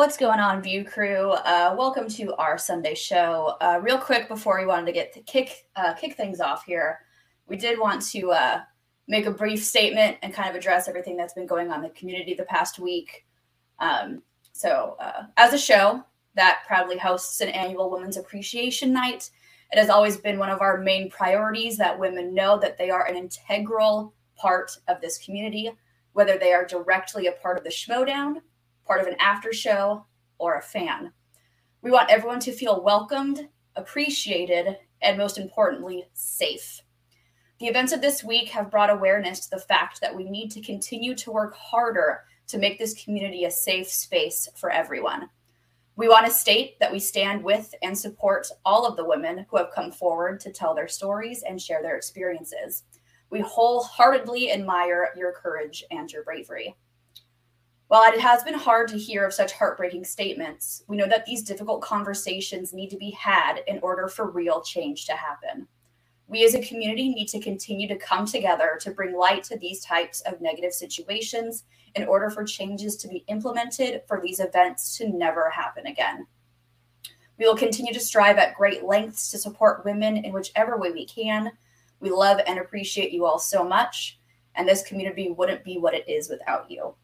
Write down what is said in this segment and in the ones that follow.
What's going on, View Crew? Uh, welcome to our Sunday show. Uh, real quick before we wanted to get to kick uh, kick things off here, we did want to uh, make a brief statement and kind of address everything that's been going on in the community the past week. Um, so, uh, as a show that proudly hosts an annual Women's Appreciation Night, it has always been one of our main priorities that women know that they are an integral part of this community, whether they are directly a part of the Schmoedown part of an after show, or a fan. We want everyone to feel welcomed, appreciated, and most importantly, safe. The events of this week have brought awareness to the fact that we need to continue to work harder to make this community a safe space for everyone. We want to state that we stand with and support all of the women who have come forward to tell their stories and share their experiences. We wholeheartedly admire your courage and your bravery. While it has been hard to hear of such heartbreaking statements, we know that these difficult conversations need to be had in order for real change to happen. We as a community need to continue to come together to bring light to these types of negative situations in order for changes to be implemented for these events to never happen again. We will continue to strive at great lengths to support women in whichever way we can. We love and appreciate you all so much, and this community wouldn't be what it is without you.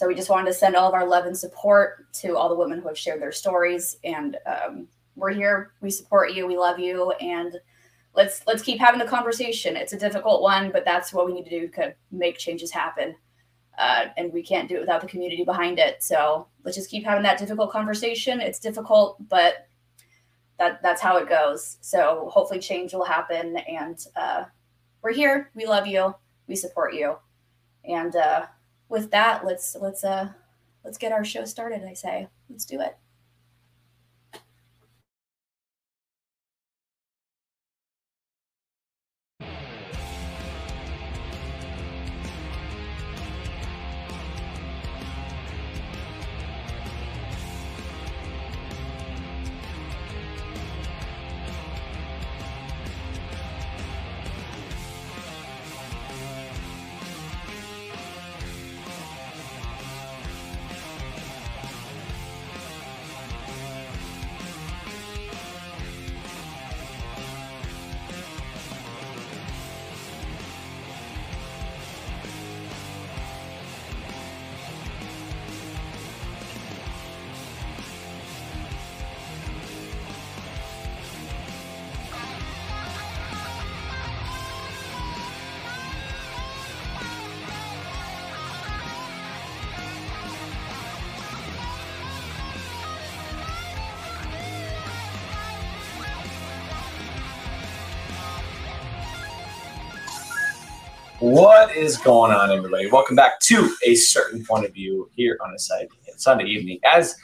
So we just wanted to send all of our love and support to all the women who have shared their stories. And um, we're here. We support you. We love you. And let's let's keep having the conversation. It's a difficult one, but that's what we need to do to make changes happen. Uh, and we can't do it without the community behind it. So let's just keep having that difficult conversation. It's difficult, but that that's how it goes. So hopefully change will happen. And uh, we're here. We love you. We support you. And uh, with that, let's let's uh let's get our show started. I say, let's do it. What is going on, everybody? Welcome back to a certain point of view here on a side Sunday evening. As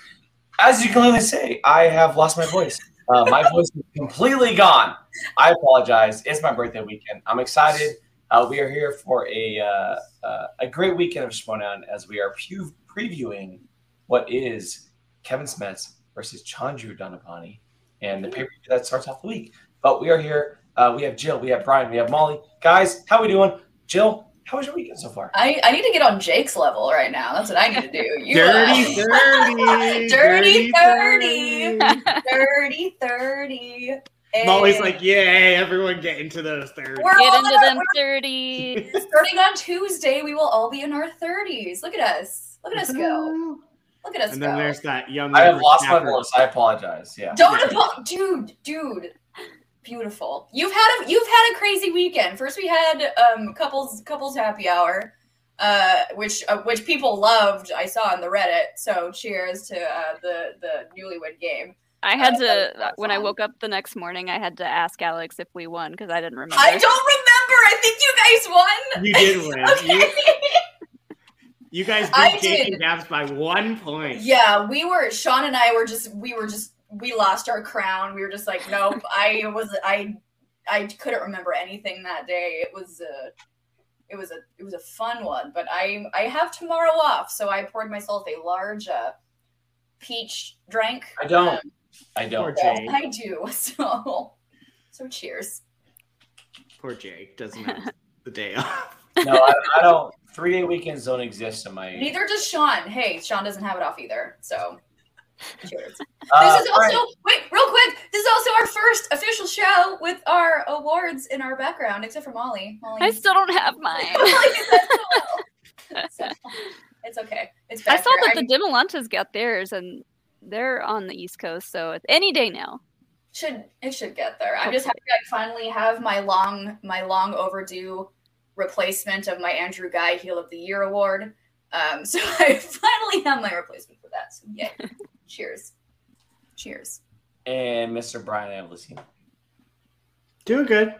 as you can clearly say, I have lost my voice. Uh, my voice is completely gone. I apologize. It's my birthday weekend. I'm excited. Uh, we are here for a uh, uh a great weekend of Schmoedown as we are pre- previewing what is Kevin Smets versus Chandru Dhandapani and the pay per view that starts off the week. But we are here. Uh, we have Jill, we have Brian, we have Molly. Guys, how are we doing? Jill, how was your weekend so far? I, I need to get on Jake's level right now. That's what I need to do. You, dirty, 30. dirty 30. 30, 30. Molly's like, yay, everyone get into those 30s. We're get into them 30s. Starting on Tuesday, we will all be in our 30s. Look at us. Look at us go. Look at us go. and go. then there's that young. I have lost my voice. I apologize. Yeah. Don't apologize. Dude, dude beautiful. You've had a you've had a crazy weekend. First, we had um, couples couples happy hour, uh, which uh, which people loved. I saw on the Reddit. So cheers to uh, the the newlywed game. I had uh, to when I woke up the next morning. I had to ask Alex if we won because I didn't remember. I don't remember. I think you guys won. You did win. okay. you, you guys beat Jake and Gabs by one point. Yeah, we were. Sean and I were just we were just we lost our crown. We were just like, nope. I was I I couldn't remember anything that day. It was a it was a it was a fun one. But I I have tomorrow off, so I poured myself a large uh, peach drink. I don't. Um, I don't. I do. So so cheers. Poor Jake doesn't have the day off. No, I, I don't. Three day weekends don't exist in my. Neither does Sean. Hey, Sean doesn't have it off either. So Cheers. Uh, this is also Brian, wait, real quick. This is also our first official show with our awards in our background, except for Molly. Molly I still don't have mine. Molly did so it's okay. It's I saw here. that the Dimalantas got theirs, and they're on the East Coast, so it's any day now. should it should get there. I'm just happy I finally have my long my long overdue replacement of my Andrew Guy Heel of the Year award. Um, so I finally have my replacement for that. So yeah, Cheers. Cheers. and Mr. Brian Avlicino. Doing good.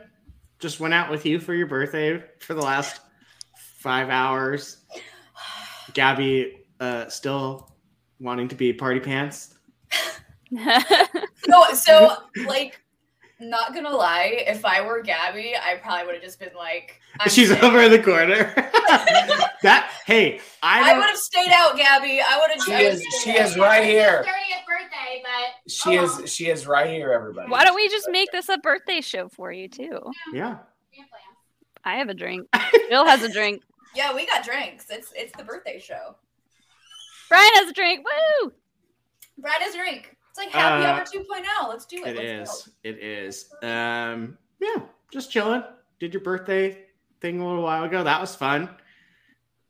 Just went out with you for your birthday for the last five hours. Gabby uh, still wanting to be party pants. No, so like not gonna lie, if I were Gabby, I probably would have just been like I'm She's sick. over in the corner. that hey, I I would have stayed out, Gabby. I would have She is she is right here. 30th birthday, but She Oh, is she is right here, everybody. Why don't we just make this a birthday show for you too? yeah. we have plans. I have a drink. Bill has a drink. Yeah, we got drinks. It's it's the birthday show. Brian has a drink. Woo! Brad has a drink. It's like happy Uh, hour 2.0. Let's do it. It Let's is. It is. Um, yeah, just chilling. Did your birthday thing a little while ago. That was fun.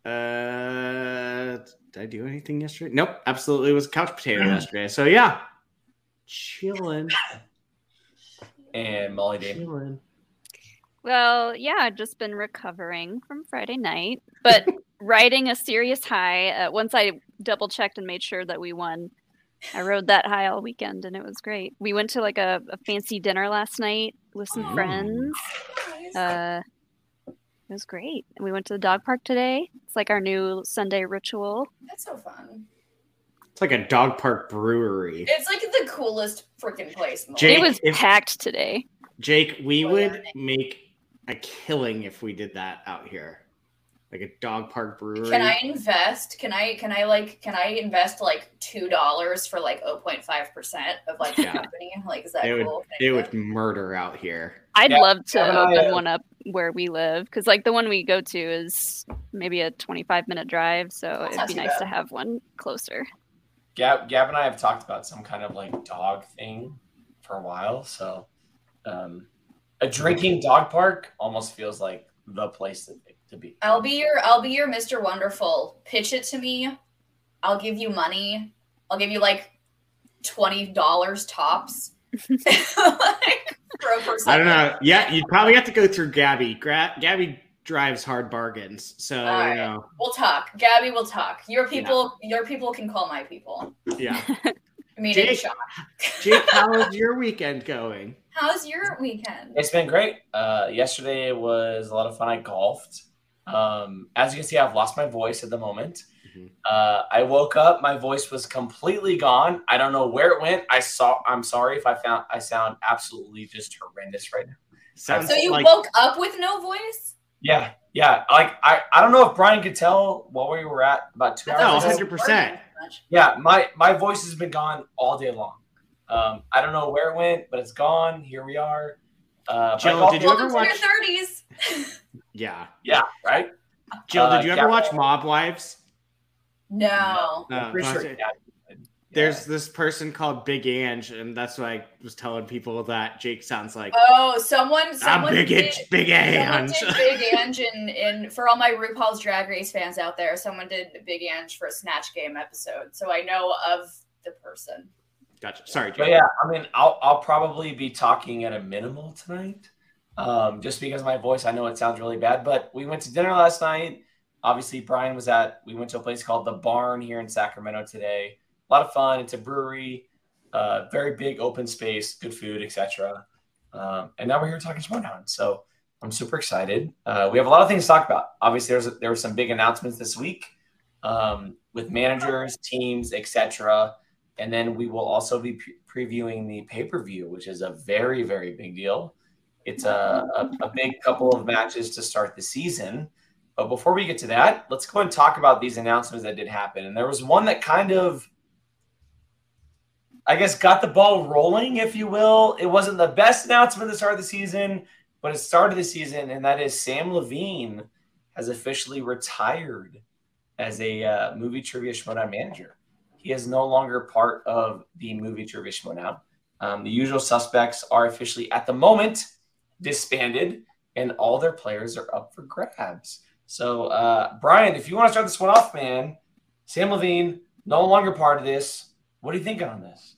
Uh, did I do anything yesterday? Nope, absolutely was couch potato yesterday. So yeah, chilling, And Molly Dane. chilling. Well, yeah, I've just been recovering from Friday night, but riding a serious high. Uh, once I double checked and made sure that we won, I rode that high all weekend and it was great. We went to like a, a fancy dinner last night with some Ooh. friends. Uh, it was great. And We went to the dog park today. It's like our new Sunday ritual. That's so fun. It's like a dog park brewery. It's like the coolest freaking place. Jake, it was if- packed today. Jake, we Oh, would yeah. make a killing if we did that out here, like a dog park brewery. Can I invest? Can I can I like can I invest like two dollars for like 0.5 percent of like the Yeah. company? Like is that It would. cool? Can I It do would murder out here. I'd Yeah, love to Gavin and I, open uh, one up where we live because, like, the one we go to is maybe a 25 minute drive. So it'd be too nice to have one closer. Gab, Gab and I have talked about some kind of like dog thing for a while. So, um, a drinking dog park almost feels like the place to, to be. I'll be your I'll be your Mr. Wonderful. Pitch it to me. I'll give you money. I'll give you like twenty dollars tops. like, for a person. I don't know. Yeah, you'd probably have to go through Gabby. Gra- Gabby drives hard bargains, so All right. you know. We'll talk. Gabby will talk. Your people your people can call my people. Yeah. I mean Jake- Sean. Jake, how is your weekend going? How's your weekend? It's been great. Uh, yesterday was a lot of fun. I golfed. Um, as you can see, I've lost my voice at the moment. Mhm. Uh, I woke up, my voice was completely gone. I don't know where it went. I saw. I'm sorry if I found I sound absolutely just horrendous right now. Sounds So you like woke up with no voice? Yeah, yeah. Like I, I don't know if Brian could tell what we were at about two I hours thought No, it was ago. just 100%. working too much. Yeah, my my voice has been gone all day long. Um, I don't know where it went, but it's gone. Here we are. Uh, Jill, did you ever watch- your thirties. yeah. Yeah, right. Jill, Uh, did you ever yeah. watch Mob Wives? no. No, I'm sure. okay. Yeah. There's this person called Big Ange, and that's why I was telling people that Jake sounds like Oh, someone I'm Big did, Ange, Big Ange. did Big Ange in, in for all my RuPaul's Drag Race fans out there, someone did Big Ange for a Snatch Game episode. So I know of the person. Gotcha. Sorry, But yeah, I mean, I'll I'll probably be talking at a minimal tonight, um, just because my voice. I know it sounds really bad, but we went to dinner last night. Obviously, Brian was at. We went to a place called the Barn here in Sacramento today. A lot of fun. It's a brewery, uh, very big open space, good food, etc. Um, and now we're here talking Schmoedown. So I'm super excited. Uh, we have a lot of things to talk about. Obviously, there's there were some big announcements this week um, with managers, teams, etc. And then we will also be pre- previewing the pay per view, which is a very, very big deal. It's a, a, a big couple of matches to start the season. But before we get to that, let's go and talk about these announcements that did happen. And there was one that kind of, I guess, got the ball rolling, if you will. It wasn't the best announcement the start the season, but it started the season, and that is Sam Levine has officially retired as a uh, movie trivia Schmoedown manager. He is no longer part of the movie Turismo now. Um, the usual suspects are officially, at the moment, disbanded, and all their players are up for grabs. So, uh, Brian, if you want to start this one off, man, Sam Levine, no longer part of this. What are you thinking on this?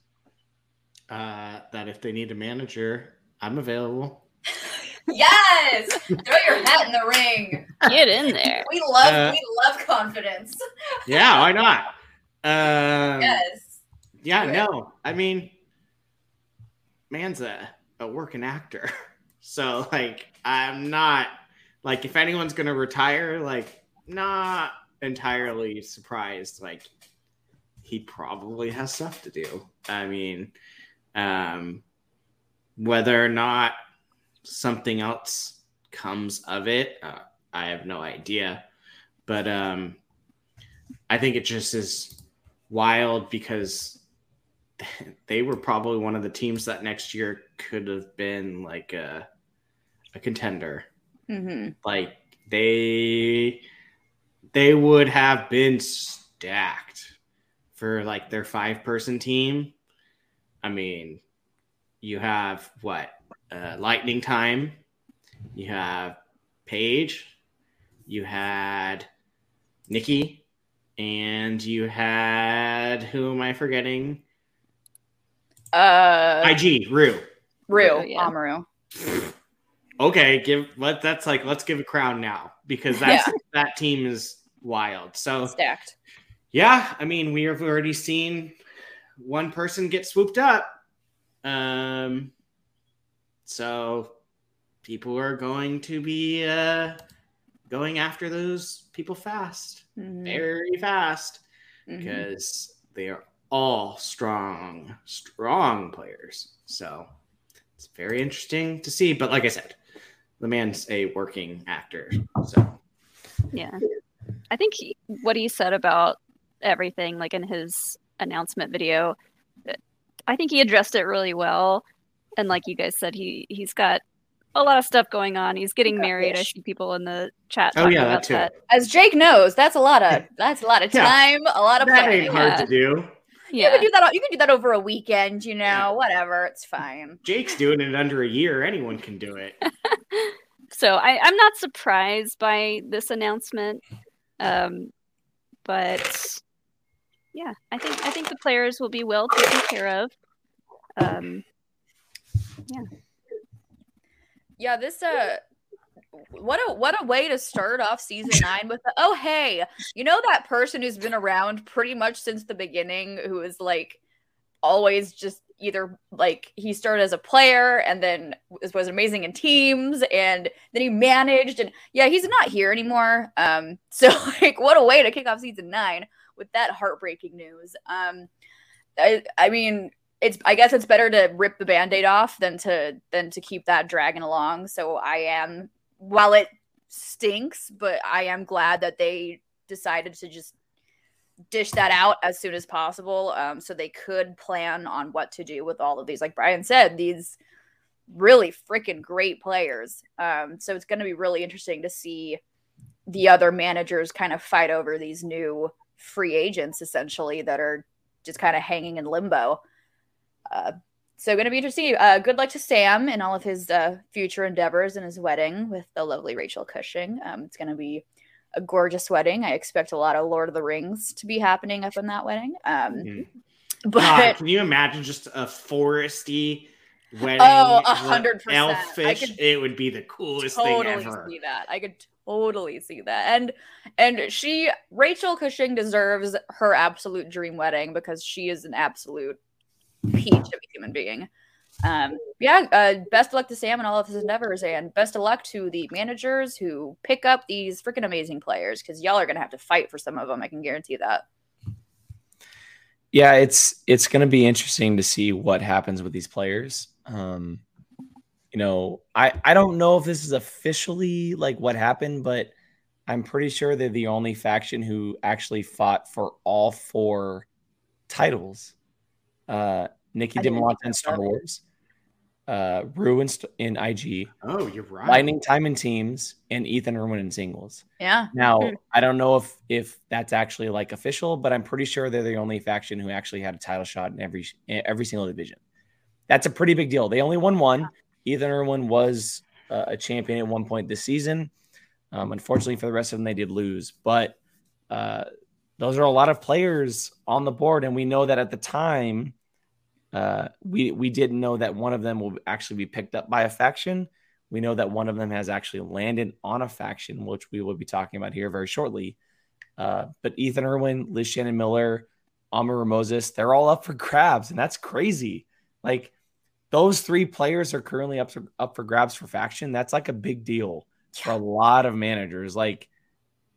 Uh, that if they need a manager, I'm available. Yes, throw your hat in the ring. Get in there. We love Uh, we love confidence. Yeah, why not? Um, Yes. Yeah, Do it. no. I mean, man's a, a working actor. So, like, I'm not, like, if anyone's going to retire, like, not entirely surprised. Like, he probably has stuff to do. I mean, um, whether or not something else comes of it, uh, I have no idea. But um, I think it just is wild because they were probably one of the teams that next year could have been like a, a contender. Mm-hmm. Like they they would have been stacked for like their five person team. I mean, you have what uh, lightning time, you have Paige, you had Nikki, and you had who am I forgetting? Uh, IG Rue. Rue, Yeah. Amaru. Okay, give let that's like let's give a crown now because that's that team is wild. So Stacked. yeah, I mean we have already seen one person get swooped up. Um so people are going to be uh going after those people fast. Mhm. Very fast. Mhm. because they are all strong, strong players. So it's very interesting to see. But like I said, the man's a working actor. So Yeah. I think he, what he said about everything, like in his announcement video, I think he addressed it really well. And like you guys said, he he's got a lot of stuff going on. He's getting Yeah, married. I see people in the chat. Oh, talking yeah, that about too. that. As Jake knows, that's a lot of that's a lot of Yeah. time, a lot of that planning. ain't hard yeah. to do. Yeah. You Yeah. can do that. You can do that over a weekend. You know, Yeah. whatever. It's fine. Jake's doing it under a year. Anyone can do it. So I, I'm not surprised by this announcement. Um, but yeah, I think I think the players will be well taken care of. Um, Yeah, this uh what a what a way to start off season nine with the, oh hey, you know that person who's been around pretty much since the beginning who is like always just either like he started as a player and then was, was amazing in teams and then he managed and yeah he's not here anymore. Um so like what a way to kick off season nine with that heartbreaking news. Um i i mean it's i guess it's better to rip the band-aid off than to than to keep that dragging along. So i am while it stinks but i am glad that they decided to just dish that out as soon as possible um, so they could plan on what to do with all of these. Like brian said these really freaking great players. Um, so it's going to be really interesting to see the other managers kind of fight over these new free agents essentially that are just kind of hanging in limbo uh, so going to be interesting uh, good luck to sam in all of his uh, future endeavors and his wedding with the lovely rachel cushing um, it's going to be a gorgeous wedding. I expect a lot of Lord of the Rings to be happening up in that wedding. Um, Mhm. but God, can you imagine just a foresty wedding? Oh, a hundred percent. Elfish. could It would be the coolest thing totally ever. see that. I could totally see that. And and she Rachel Cushing deserves her absolute dream wedding because she is an absolute peach of a human being. Um, yeah, uh, best of luck to Sam and all of his endeavors, and best of luck to the managers who pick up these freaking amazing players because y'all are gonna have to fight for some of them. I can guarantee that. Yeah, it's it's going to be interesting to see what happens with these players. Um, you know, I I don't know if this is officially like what happened, but I'm pretty sure they're the only faction who actually fought for all four titles. Uh, Nikki I didn't Dimalanta think in. Star Wars, uh, Rue in, in IG, Oh, you're right. Lightning Time in teams, and Ethan Irwin in singles. Yeah. Now, Hmm. I don't know if if that's actually like official, but I'm pretty sure they're the only faction who actually had a title shot in every every single division. That's a pretty big deal. They only won one. Ethan Irwin was uh, a champion at one point this season. Um, unfortunately, for the rest of them, they did lose. But uh, those are a lot of players on the board, and we know that at the time, uh, we we didn't know that one of them will actually be picked up by a faction. We know that one of them has actually landed on a faction, which we will be talking about here very shortly. Uh, but Ethan Irwin, Liz Shannon Miller, Amar Moses, they're all up for grabs, and that's crazy. Like those three players are currently up for, up for grabs for faction. That's like a big deal for a lot of managers. Like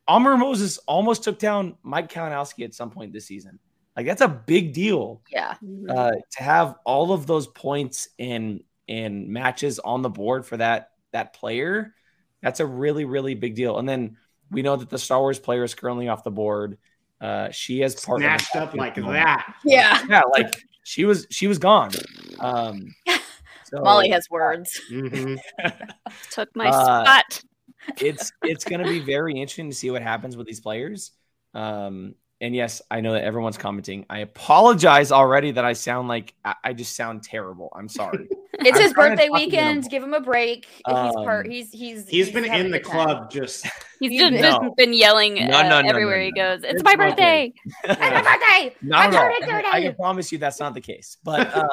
Amar Moses almost took down Mike Kalinowski at some point this season. Like that's a big deal Yeah. uh, to have all of those points in in matches on the board for that that player. That's a really really big deal. And then we know that the Star Wars player is currently off the board. Uh, she has part Snatched up like that. Yeah. Yeah, like she was she was gone. Um, so Molly has words. Mhm. Took my Uh, spot. it's it's going to be very interesting to see what happens with these players. Um, and yes, I know that everyone's commenting. I apologize already that I sound like I, I just sound terrible. I'm sorry. It's I'm his birthday weekend. Give him a break. he's part. Um, He's he's He's been in the good time. club just He's just, know. just been yelling No, uh, no, no, everywhere no, he no. goes. It's, It's my my birthday. It's my birthday. Not at I'm all. doing I can promise you that's not the case. But um,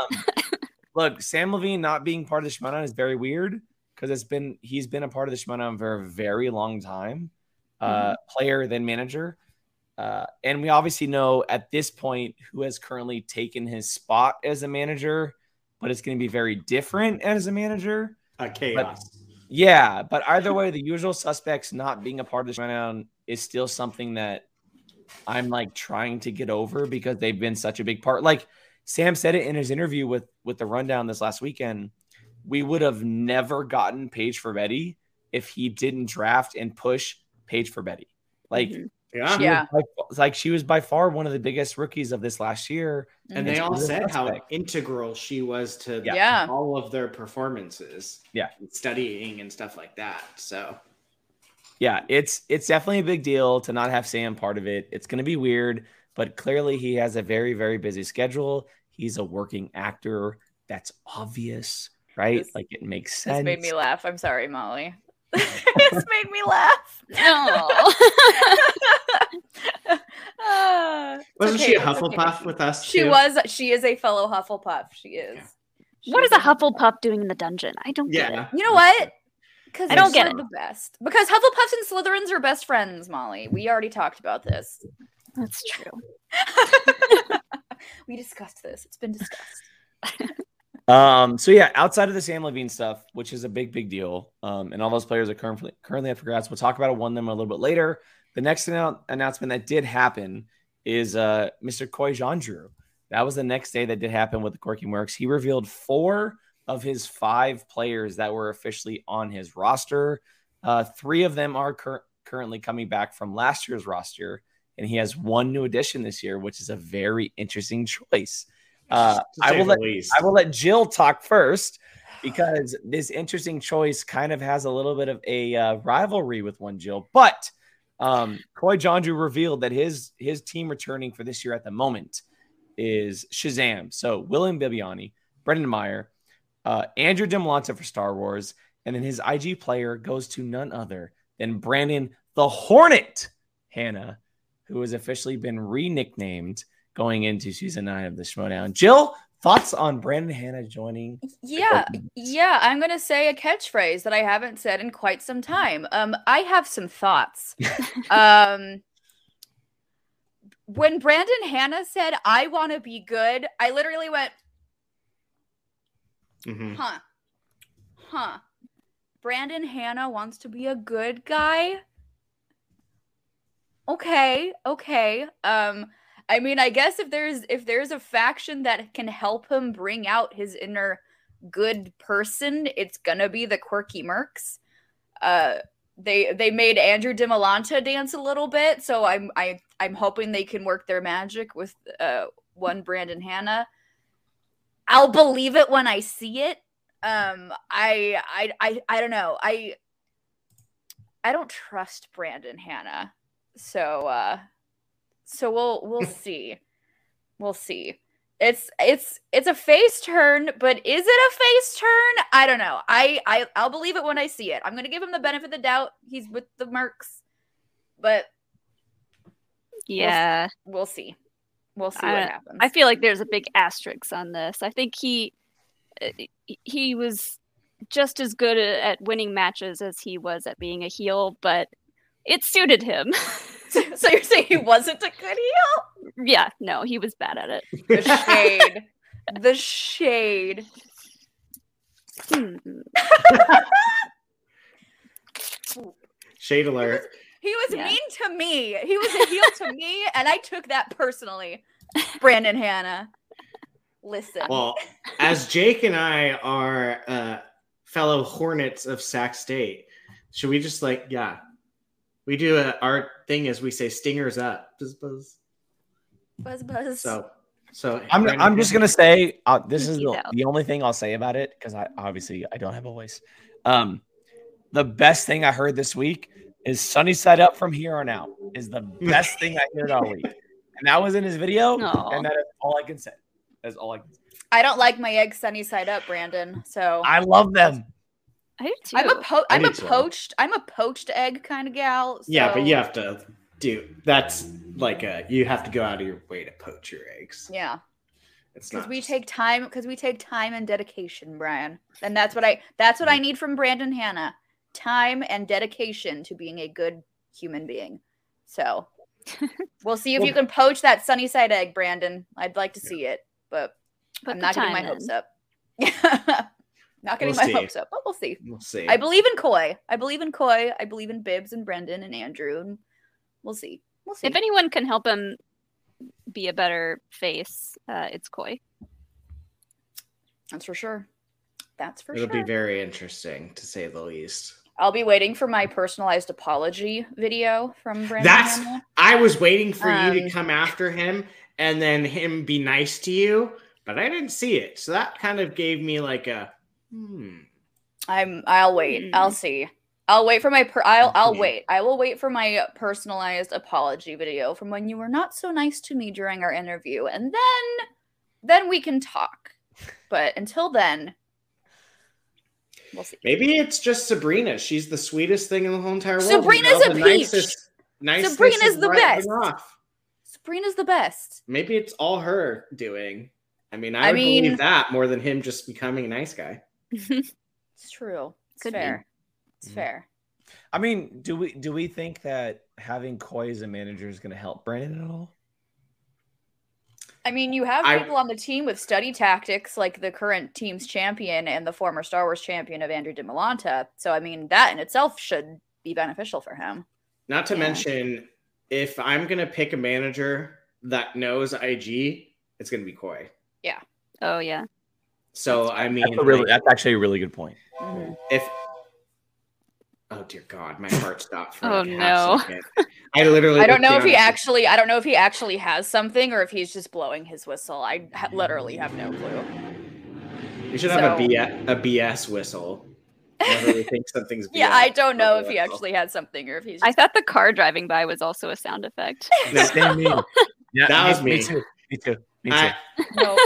look, Sam Levine not being part of the Schmoedown is very weird because it's been he's been a part of the Schmoedown for a very long time, uh, player then manager. Uh, and we obviously know at this point who has currently taken his spot as a manager, but it's going to be very different as a manager. a chaos. Yeah, but either way, the usual suspects not being a part of the showdown is still something that I'm like trying to get over because they've been such a big part. Like Sam said it in his interview with with the rundown this last weekend. We would have never gotten Page for Betty if he didn't draft and push Page for Betty. Like, Mhm. Yeah. she Yeah. by, like she was by far one of the biggest rookies of this last year. And Mhm. they all She's a said how integral she was to Yeah. Yeah. all of their performances. Yeah. Studying and stuff like that. So yeah, it's it's definitely a big deal to not have Sam part of it. It's going to be weird, but clearly he has a very very busy schedule. He's a working actor. That's obvious, right? This- like it makes This sense. made me laugh. I'm sorry, Molly. this made me laugh. No. Wasn't okay, she a it's okay. Hufflepuff with us? She too? was. She is a fellow Hufflepuff. She is. what She's is a Hufflepuff doing in the dungeon? I don't get Yeah. it. You know what? Because I don't get it. The best because Hufflepuffs and Slytherins are best friends. Molly, we already talked about this. That's true. we discussed this. It's been discussed. Um, so yeah, outside of the Sam Levine stuff, which is a big, big deal, um, and all those players are currently currently up for grabs. We'll talk about it, one of them a little bit later. The next annou- announcement that did happen is uh, Mr. Koi Jandreau. That was the next day that did happen with the Quirky Mercs. He revealed four of his five players that were officially on his roster. Uh, three of them are cur- currently coming back from last year's roster, and he has one new addition this year, which is a very interesting choice. Uh, I will let least. I will let Jill talk first because this interesting choice kind of has a little bit of a uh, rivalry with one Jill. But um, Koi Jandreau revealed that his his team returning for this year at the moment is Shazam. So William Bibbiani, Brendan Meyer, uh, Andrew Dimalanta for Star Wars, and then his IG player goes to none other than Brandon the Hornet Hannah, who has officially been re-nicknamed going into season nine of the Schmoedown. Jill, thoughts on Brandon Hannah joining? Yeah, yeah. I'm gonna say a catchphrase that I haven't said in quite some time. Um, I have some thoughts. um, when Brandon Hannah said, "I want to be good," I literally went, Mhm. "Huh, huh." Brandon Hannah wants to be a good guy. Okay, okay. Um, I mean, I guess if there's if there's a faction that can help him bring out his inner good person, it's gonna be the quirky mercs. Uh, they they made Andrew Dimalanta dance a little bit, so I'm I I'm hoping they can work their magic with uh one Brandon Hannah. I'll believe it when I see it. Um, I, I, I, I don't know. I, I don't trust Brandon Hannah. So, uh, so we'll we'll see. We'll see. It's it's it's a face turn, but is it a face turn? I don't know. I I I'll believe it when I see it. I'm gonna give him the benefit of the doubt. He's with the Mercs, but Yeah. we'll see. We'll see I- what happens. I feel like there's a big asterisk on this. I think he uh, he was just as good at winning matches as he was at being a heel, but it suited him. so you're saying he wasn't a good heel? yeah, no, he was bad at it. The shade. the shade. Hmm. Shade alert. He was Yeah. mean to me. He was a heel to me, and I took that personally. Brandon Hannah. Listen. Well, as Jake and I are uh, fellow Hornets of Sac State, should we just like, yeah, we do a, our thing is we say, stingers up. Buzz, buzz. buzz buzz. So, so I'm, Brandon I'm just gonna say uh, this is the, the only thing I'll say about it because I obviously I don't have a voice. Um, the best thing I heard this week is "Sunny Side Up" from here on out is the best thing I heard all week, and that was in his video, Aw. and that is all I can say. That's all I can say. I don't like my eggs sunny side up, Brandon. So I love them. I do too. I'm a po- I I'm a poached I'm a poached egg kind of gal. Yeah, but you have to do that's like a you have to go out of your way to poach your eggs. yeah. It's because we just- take time because we take time and dedication brian and that's what i that's what i mm. need from brandon hannah time and dedication to being a good human being so we'll see if you can poach that sunny side egg brandon i'd like to see it but Put i'm not getting time my hopes in. up not getting We'll my see. hopes up but we'll see We'll see. i believe in koi i believe in koi i believe in bibbs and brendan and andrew and we'll see we'll see If anyone can help him be a better face, uh, it's Koi. that's for sure that's for sure. It'll be very interesting to say the least. I'll be waiting for my personalized apology video from Brandon. That's- Hamill. I was waiting for you to Um, come after him and then him be nice to you, but I didn't see it. So that kind of gave me like a hmm. I'm. I'll wait. Hmm. I'll see. I'll wait for my. Per- I'll. I'll Hmm. wait. I will wait for my personalized apology video from when you were not so nice to me during our interview, and then, then we can talk. But until then, we'll see. Maybe it's just Sabrina. She's the sweetest thing in the whole entire world. Sabrina's a the peach. nicest- nicest Sabrina's is the best. Off. Sabrina's the best. Maybe it's all her doing. I mean, I, I would mean- believe that more than him just becoming a nice guy. It's true. It's Could be. fair. It's Mhm. fair. I mean, do we do we think that having Koi as a manager is going to help Brandon at all? I mean, you have I- people on the team with study tactics, like the current team's champion and the former Star Wars champion of Andrew Dimalanta. So, I mean, that in itself should be beneficial for him. Not to Yeah. mention, if I'm gonna pick a manager that knows IG, it's gonna be Koi. Yeah. Oh yeah. So I mean, That's, a really, like, that's actually a really good point. Mhm. if oh dear God, my heart stopped. For Oh, like a half no. I literally. I don't know if he actually. I don't know if he actually has something or if he's just blowing his whistle. I ha- literally have no clue. You should have a BS, a BS whistle. Whenever we think something's BS. Yeah, I don't know a if he actually has something or if he's. I thought the car driving by was also a sound effect. Same me. Yeah, That was me. Me too. Me too. Me too. I, no.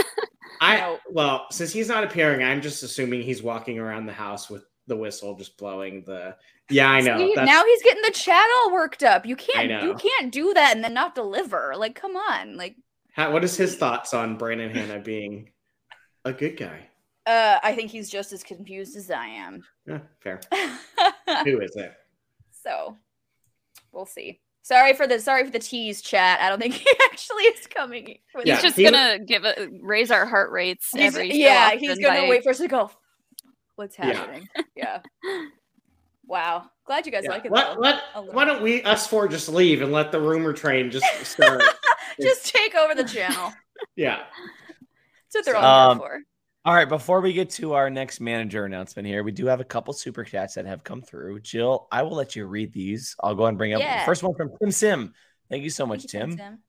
I No. well, since he's not appearing, I'm just assuming he's walking around the house with the whistle, just blowing the. Yeah, I know. See, now he's getting the chat all worked up. You can't. You can't do that and then not deliver. Like, come on. Like, How, what is his thoughts on Brandon hannah being a good guy? uh, I think he's just as confused as I am. Yeah, fair. Who is it? so, we'll see. Sorry for the sorry for the tease, chat. I don't think he actually is coming. Yeah, he's just he- gonna give a raise our heart rates He's- every so yeah, often he's gonna by- wait for us to go. What's happening? Yeah. Wow. Glad you guys Yeah. like it. Let, though. let, why don't we, us four, just leave and let the rumor train just start? Just take over the channel. yeah. That's what they're all Um, for. All right, before we get to our next manager announcement here, we do have a couple super chats that have come through. Jill, I will let you read these. I'll go and bring up Yeah. the first one from Tim Sim. Thank you so much, you, Tim.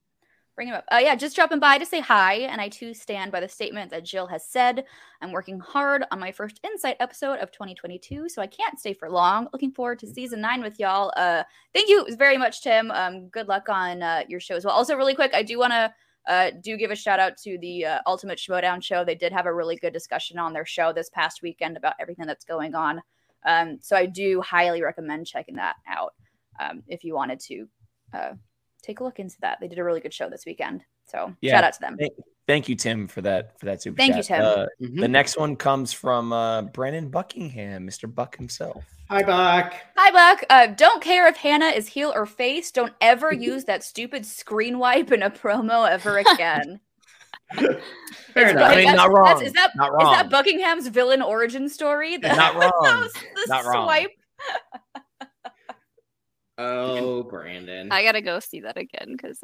Bring him up. Uh, yeah, just dropping by to say hi, and I too stand by the statement that Jill has said. I'm working hard on my first Insight episode of 2022, so I can't stay for long. Looking forward to season nine with y'all. Uh, thank you very much, Tim. Um, good luck on uh, your show as well. Also, really quick, I do want to uh, do give a shout out to the uh, Ultimate Schmoedown show. They did have a really good discussion on their show this past weekend about everything that's going on. Um, so I do highly recommend checking that out um, if you wanted to uh, take a look into that. They did a really good show this weekend. So Yeah. shout out to them. Thank, thank you, Tim, for that for that super. Thank you. Tim. Uh, Mhm. the next one comes from uh, Brennan Buckingham, Mr. Buck himself. Hi, Buck. Hi, Buck. Uh, don't care if Hannah is heel or face. Don't ever use that stupid screen wipe in a promo ever again. Fair It's enough. I mean, that's- not wrong. is that not wrong. is that Buckingham's villain origin story? The, Not wrong. the Not wrong. oh, Brandon. I gotta go see that again because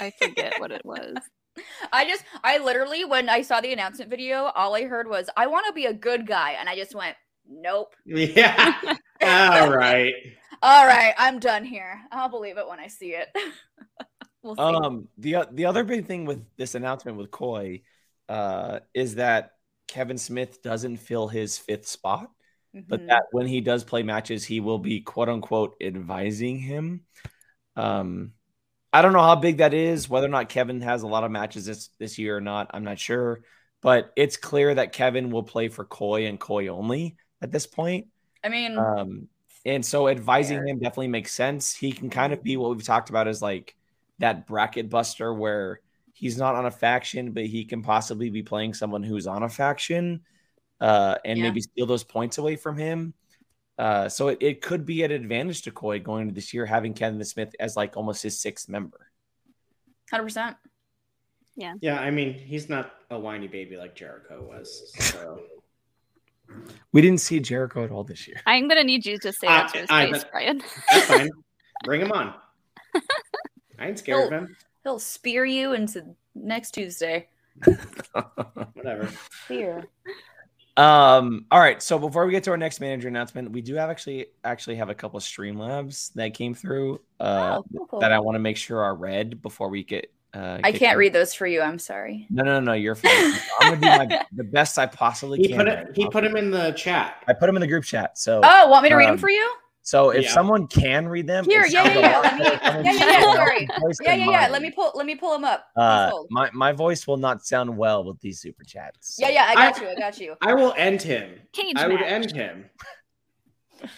I forget what it was. I just, I literally, when I saw the announcement video, all I heard was, "I want to be a good guy," and I just went, "Nope." yeah. All right. All right, I'm done here. I'll believe it when I see it. we'll see. Um, the the other big thing with this announcement with Koi, uh, is that Kevin Smith doesn't fill his fifth spot, but Mhm. that when he does play matches, he will be quote unquote advising him. Um, I don't know how big that is, whether or not Kevin has a lot of matches this this year or not. I'm not sure, but it's clear that Kevin will play for Koi and Koi only at this point. I mean, Um, and so advising Fair. him definitely makes sense. He can kind of be what we've talked about as like that bracket buster where he's not on a faction, but he can possibly be playing someone who's on a faction uh, and Yeah. maybe steal those points away from him. Uh, so it, it could be an advantage to Koi going into this year, having Kevin Smith as like almost his sixth member. hundred percent. Yeah, Yeah, I mean, he's not a whiny baby like Jericho was. So We didn't see Jericho at all this year. I'm gonna need you to say I- that to his I- face, Brian. that's fine. Bring him on. I ain't scared of him. He'll spear you into next Tuesday. Whatever. Spear. Um. All right. So before we get to our next manager announcement, we do have actually actually have a couple of Streamlabs that came through uh, oh, cool, cool. that I want to make sure are read before we get. Uh, I can't going. read those for you. I'm sorry. No, no, no. You're fine. I'm gonna do my, the best I possibly He can. put it. He put him in the chat. I put them in the group chat. So, Oh, want me to read them Um, for you? So if Yeah. someone can read them, Here, yeah, yeah, yeah, let me- yeah, yeah, yeah, sorry. Yeah, yeah, yeah. Let me pull. Let me pull them up. Uh, my my voice will not sound well with these super chats. Yeah, yeah. I got I- you. I got you. I will end him. Cage I would end him.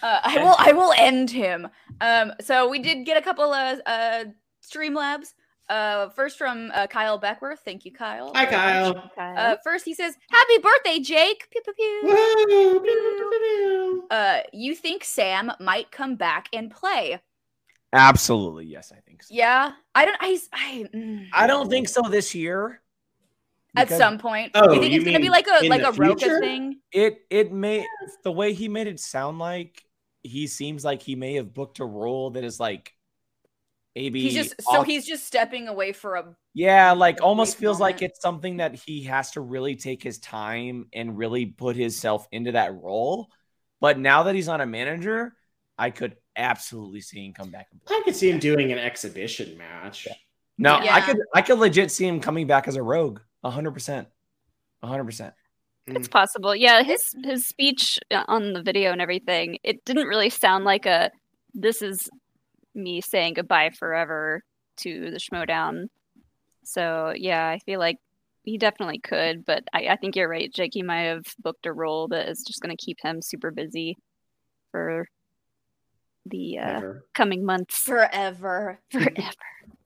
Uh, I will. I will end him. Um. So we did get a couple of uh Streamlabs. Uh, first from uh, Kyle Beckworth. Thank you, Kyle. Hi, Kyle. Uh, first he says, "Happy birthday, Jake." Pew pew pew. Woo, pew, pew, pew. Uh, you think Sam might come back and play? absolutely. Yes, I think so. Yeah, I don't. I. I. mm. I don't think so this year. At some point, Oh, you think you it's gonna be like a like a Roka thing? it it may the way he made it sound like he seems like he may have booked a role that is like maybe He's just so he's just stepping away for a. yeah like a almost brief feels like it's something that he has to really take his time and really put himself into that role but now that he's on a manager i could absolutely see him come back and play I could see him doing an exhibition match. no i could i could legit see him coming back as a rogue 100% 100% It's possible. Yeah, his his speech uh, on the video and everything, it didn't really sound like a this is me saying goodbye forever to the Schmoedown. So yeah, I feel like he definitely could, but I, I think you're right, Jake. He might have booked a role that is just going to keep him super busy for the uh, Never. coming months. Forever, Forever.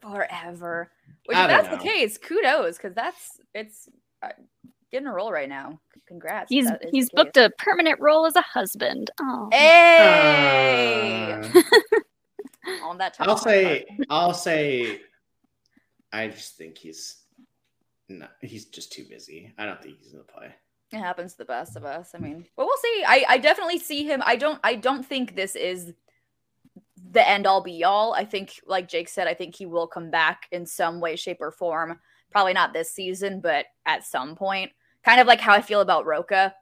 forever. Which, if don't that's the case, kudos, because that's it's uh, getting a role right now. Congrats. He's he's booked case. a permanent role as a husband. Oh, Hey, Uh, on that. top I'll say. I'll say. I just think he's. No, he's just too busy. I don't think he's gonna play. it happens to the best of us. I mean, but we'll see. I I definitely see him. I don't I don't think this is the end all be all. I think, like Jake said, I think he will come back in some way, shape, or form. Probably not this season, but at some point. Kind of like how I feel about Roka.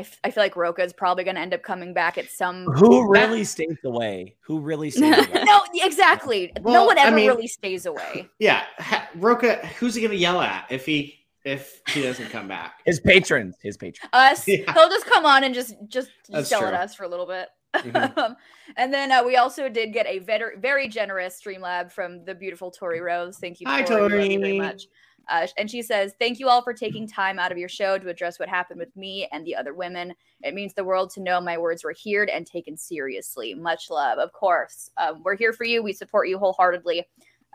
I, f- I feel like Roka is probably going to end up coming back at some. Who really stays away? Who really stays away? No, exactly. no Well, one I ever mean- really stays away. Yeah, ha- Roka. Who's he gonna yell at if he if he doesn't come back? His patrons. His patrons. Us, Yeah. he'll just come on and just just, That's just yell at us for a little bit. Mhm. um, and then uh, we also did get a very very generous stream lab from the beautiful Tori Rose. Thank you, Hi, Tori. We love you very much. Uh, and she says, "Thank you all for taking time out of your show to address what happened with me and the other women. It means the world to know my words were heard and taken seriously. Much love, of course. Um, we're here for you. We support you wholeheartedly.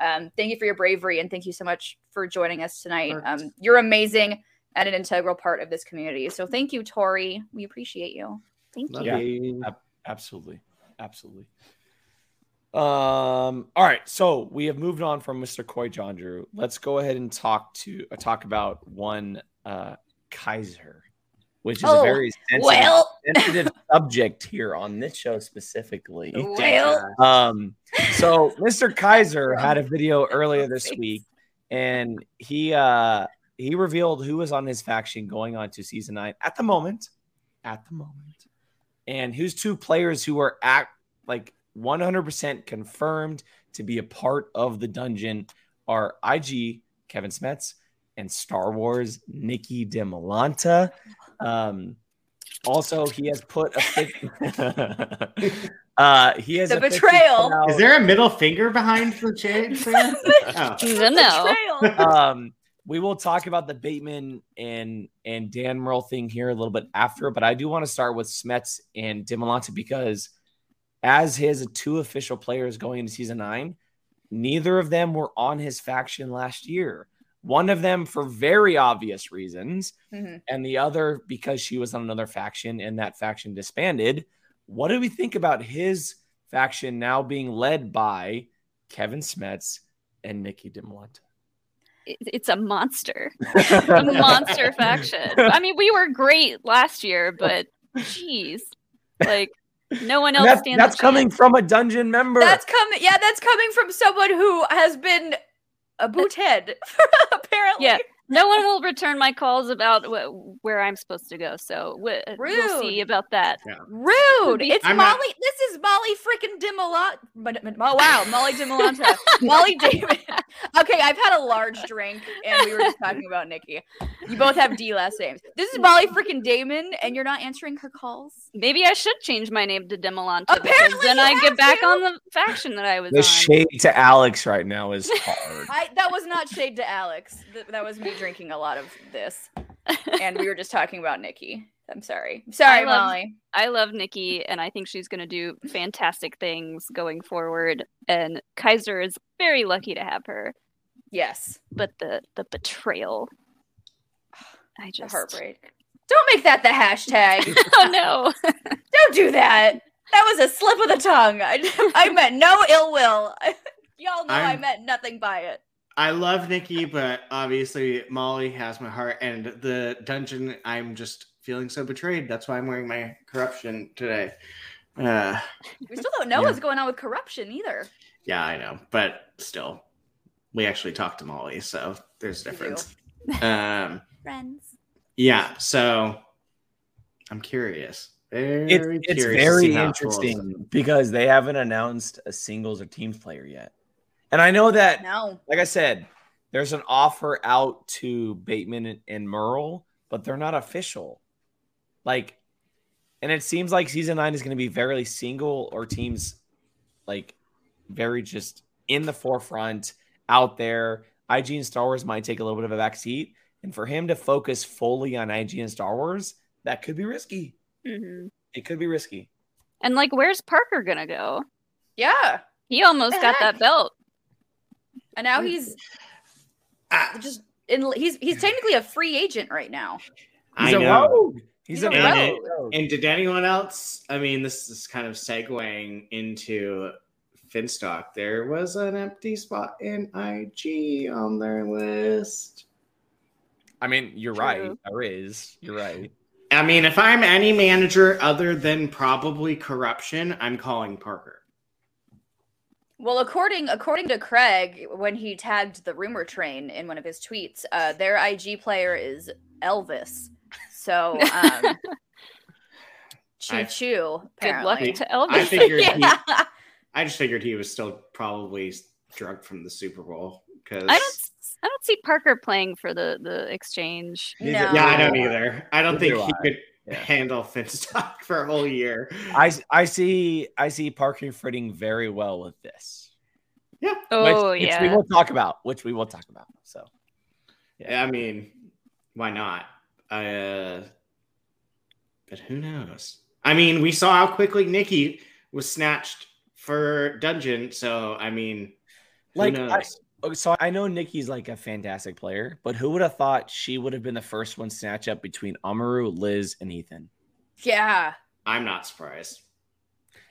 Um, thank you for your bravery and thank you so much for joining us tonight. Um, you're amazing and an integral part of this community. So thank you, Tori. We appreciate you. Thank Love you. Yeah. you. Absolutely. Absolutely. Um, all right. So we have moved on from Mr. Koi Jandreau. Let's go ahead and talk to uh, talk about one uh Kaiser, which is a Oh, very sensitive, Well, sensitive subject here on this show specifically. well, Um, so Mr. Kaiser had a video earlier this week, and he uh he revealed who was on his faction going on to season nine at the moment, at the moment, and who's two players who are at like 100% confirmed to be a part of the dungeon are IG Kevin Smets and Star Wars Nikki Dimalanta. Um, also, he has put a fic- uh, he has The a betrayal. out- Is there a middle finger behind the shade? there? oh. No. Um, we will talk about the Bateman and and Dan Murrell thing here a little bit after, but I do want to start with Smets and Dimalanta because as his two official players going into season nine, neither of them were on his faction last year. One of them for very obvious reasons, Mhm. and the other because she was on another faction and that faction disbanded. What do we think about his faction now being led by Kevin Smets and Nikki Dimalanta? It's a monster. a monster faction. I mean, we were great last year, but jeez, like no one else that's stands. that's coming chance. from a dungeon member. That's coming. Yeah, that's coming from someone who has been a boothead, apparently. Yeah. No one will return my calls about wh- where I'm supposed to go. So w- we'll see about that. Rude. It's I'm Molly. not- This is Molly freaking Dimalanta. But, but- oh wow, Molly Dimalanta. Molly Damon. Okay, I've had a large drink, and we were just talking about Nikki. You both have D last names. This is Molly freaking Damon, and you're not answering her calls. Maybe I should change my name to Dimalanta Apparently then I get back to. on the faction that I was the on. shade to Alex right now is hard. I that was not shade to Alex. Th- that was me drinking a lot of this, and we were just talking about Nikki. I'm sorry. Sorry, I love- Molly. I love Nikki, and I think she's going to do fantastic things going forward. And Kaiser is very lucky to have her. Yes, But the the betrayal, I the just heartbreak. Don't make that the hashtag. oh no. Don't do that. That was a slip of the tongue. I, I meant no ill will. Y'all know i I'm- meant nothing by it. I love Nikki, but obviously Molly has my heart. And the dungeon, I'm just feeling so betrayed. That's why I'm wearing my corruption today. Uh, We still don't know Yeah. what's going on with corruption either. yeah, I know, but still, we actually talked to Molly, so there's a difference. Um, Friends. yeah, so I'm curious. Very It's, it's curious to very see how it rolls. interesting because they haven't announced a singles or teams player yet. And I know that, No. like I said, there's an offer out to Bateman and, and Murrell, but they're not official. Like, and it seems like season nine is going to be very single or teams like very just in the forefront out there. IG and Star Wars might take a little bit of a back seat. And for him to focus fully on IG and Star Wars, that could be risky. Mhm. It could be risky. And like, where's Parker gonna go? Yeah. He almost got heck? that belt. And now he's Ah, just in he's he's technically a free agent right now. He's a know. rogue. He's, He's a a rogue. rogue. And did anyone else? I mean, this is kind of segueing into Finstock. There was an empty spot in IG on their list. I mean, you're True. right. There is. You're right. I mean, if I'm any manager other than probably corruption, I'm calling Parker. Well, according according to Craig, when he tagged the rumor train in one of his tweets, uh, their IG player is Elvis. So um, Choo choo. Good luck apparently. to I Elvis. figured he. I just figured he was still probably drugged from the Super Bowl because I don't. I don't see Parker playing for the the exchange. No. Yeah, I don't either. I don't Neither think do he I. could Yeah. handle Finstock for a whole year. I I see I see Parker fitting very well with this. Yeah. Oh which, which yeah. we will talk about. Which we will talk about. So Yeah, I mean, why not? Uh, but who knows? I mean, we saw how quickly Nikki was snatched for Dungeon, so I mean, who like knows? I, okay, so I know Nikki's like a fantastic player, but who would have thought she would have been the first one snatch up between Amaru, Liz, and Ethan? yeah. I'm not surprised.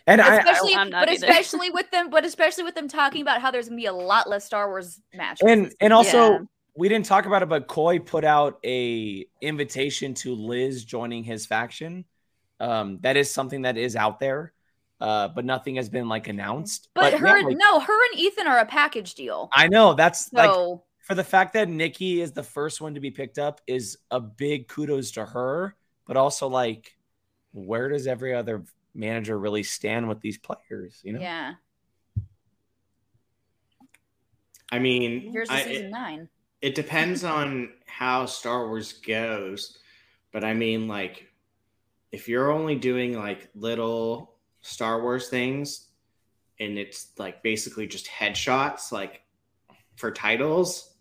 And I, I Especially, I'm but either. especially with them, but especially with them talking about how there's gonna be a lot less Star Wars matches. and and also Yeah. we didn't talk about it, but Koi put out a invitation to Liz joining his faction. Um, that is something that is out there, uh, but nothing has been like announced. but, her, yeah, like, no, her and Ethan are a package deal. I know that's like for the fact that Nikki is the first one to be picked up is a big kudos to her, but also like, where does every other manager really stand with these players? You know, yeah, I mean, here's the I- season it, nine. it depends on how Star Wars goes, but I mean, like, if you're only doing like little Star Wars things, and it's like basically just headshots, like for titles,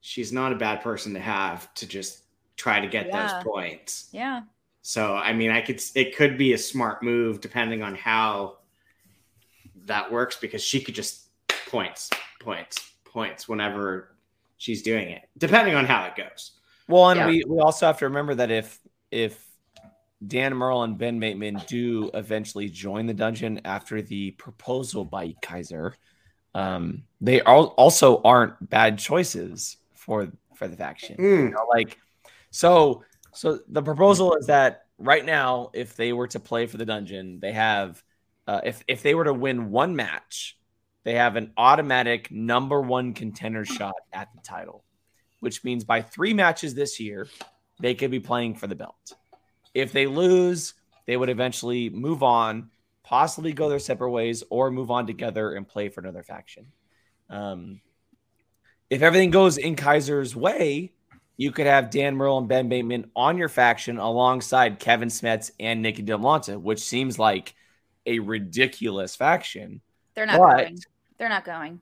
she's not a bad person to have to just try to get Yeah. those points. Yeah, So I mean, I could it could be a smart move depending on how that works because she could just points, points, points whenever she's doing it, depending on how it goes. Well, and Yeah. we, we also have to remember that if if Dan Murrell and Ben Bateman do eventually join the dungeon after the proposal by Kaiser, um, they al- also aren't bad choices for for the faction. You know, like so so the proposal is that right now, if they were to play for the dungeon, they have uh, if if they were to win one match, they have an automatic number one contender shot at the title, which means by three matches this year, they could be playing for the belt. If they lose, they would eventually move on, possibly go their separate ways, or move on together and play for another faction. Um, if everything goes in Kaiser's way, you could have Dan Murrell and Ben Bateman on your faction alongside Kevin Smets and Nikki Delmonte, which seems like a ridiculous faction. they're not But- going. They're not going.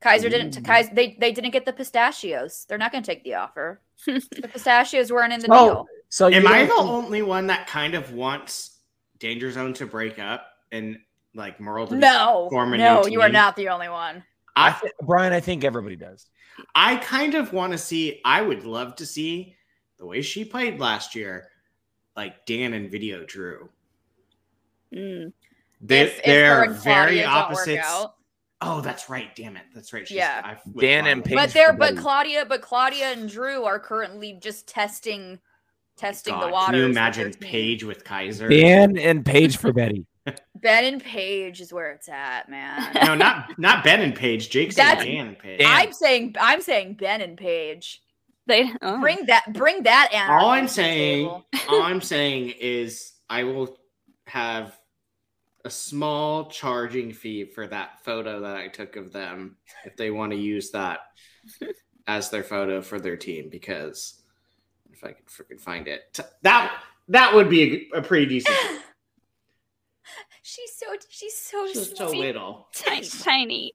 Kaiser didn't. Kaiser they they didn't get the pistachios. They're not going to take the offer. the pistachios weren't in the Oh, deal. So Am I the don't- only one that kind of wants Danger Zone to break up and like Murrell to No, form a no, new you are not the only one. I I, th- Brian, I think everybody does. I kind of want to see. I would love to see the way she played last year, like Dan and Video Drew. Mm. They, If- if her they're and very Claudia opposites. Oh, that's right. Damn it. That's right. She's, Yeah. I, with Dan Claudia. and Paige But they're but Claudia, but Claudia and Drew are currently just testing, testing God, the waters. Can you imagine team. Paige with Kaiser? Dan and Paige for Betty. Ben and Paige is where it's at, man. no, not not Ben and Paige. Jake's saying Dan and Paige. Dan. I'm saying I'm saying Ben and Paige. They oh. Bring that bring that anarchy All I'm saying, all I'm saying is, I will have a small charging fee for that photo that I took of them if they want to use that as their photo for their team. Because if I could freaking find it, that that would be a, a pretty decent. She's so she's so Just so little. tiny, tiny,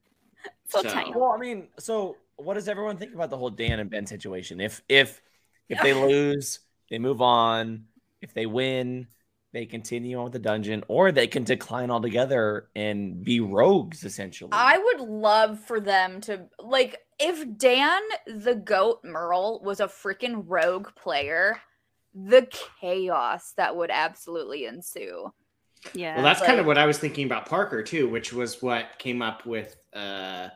so, So- tiny. Well, I mean, so what does everyone think about the whole Dan and Ben situation? If if if they lose, they move on. If they win, they continue on with the dungeon, or they can decline altogether and be rogues essentially. I would love for them to like if Dan the Goat Murrell was a freaking rogue player, the chaos that would absolutely ensue. Yeah. Well, that's kind of what I was thinking about Parker too, which was what came up with uh,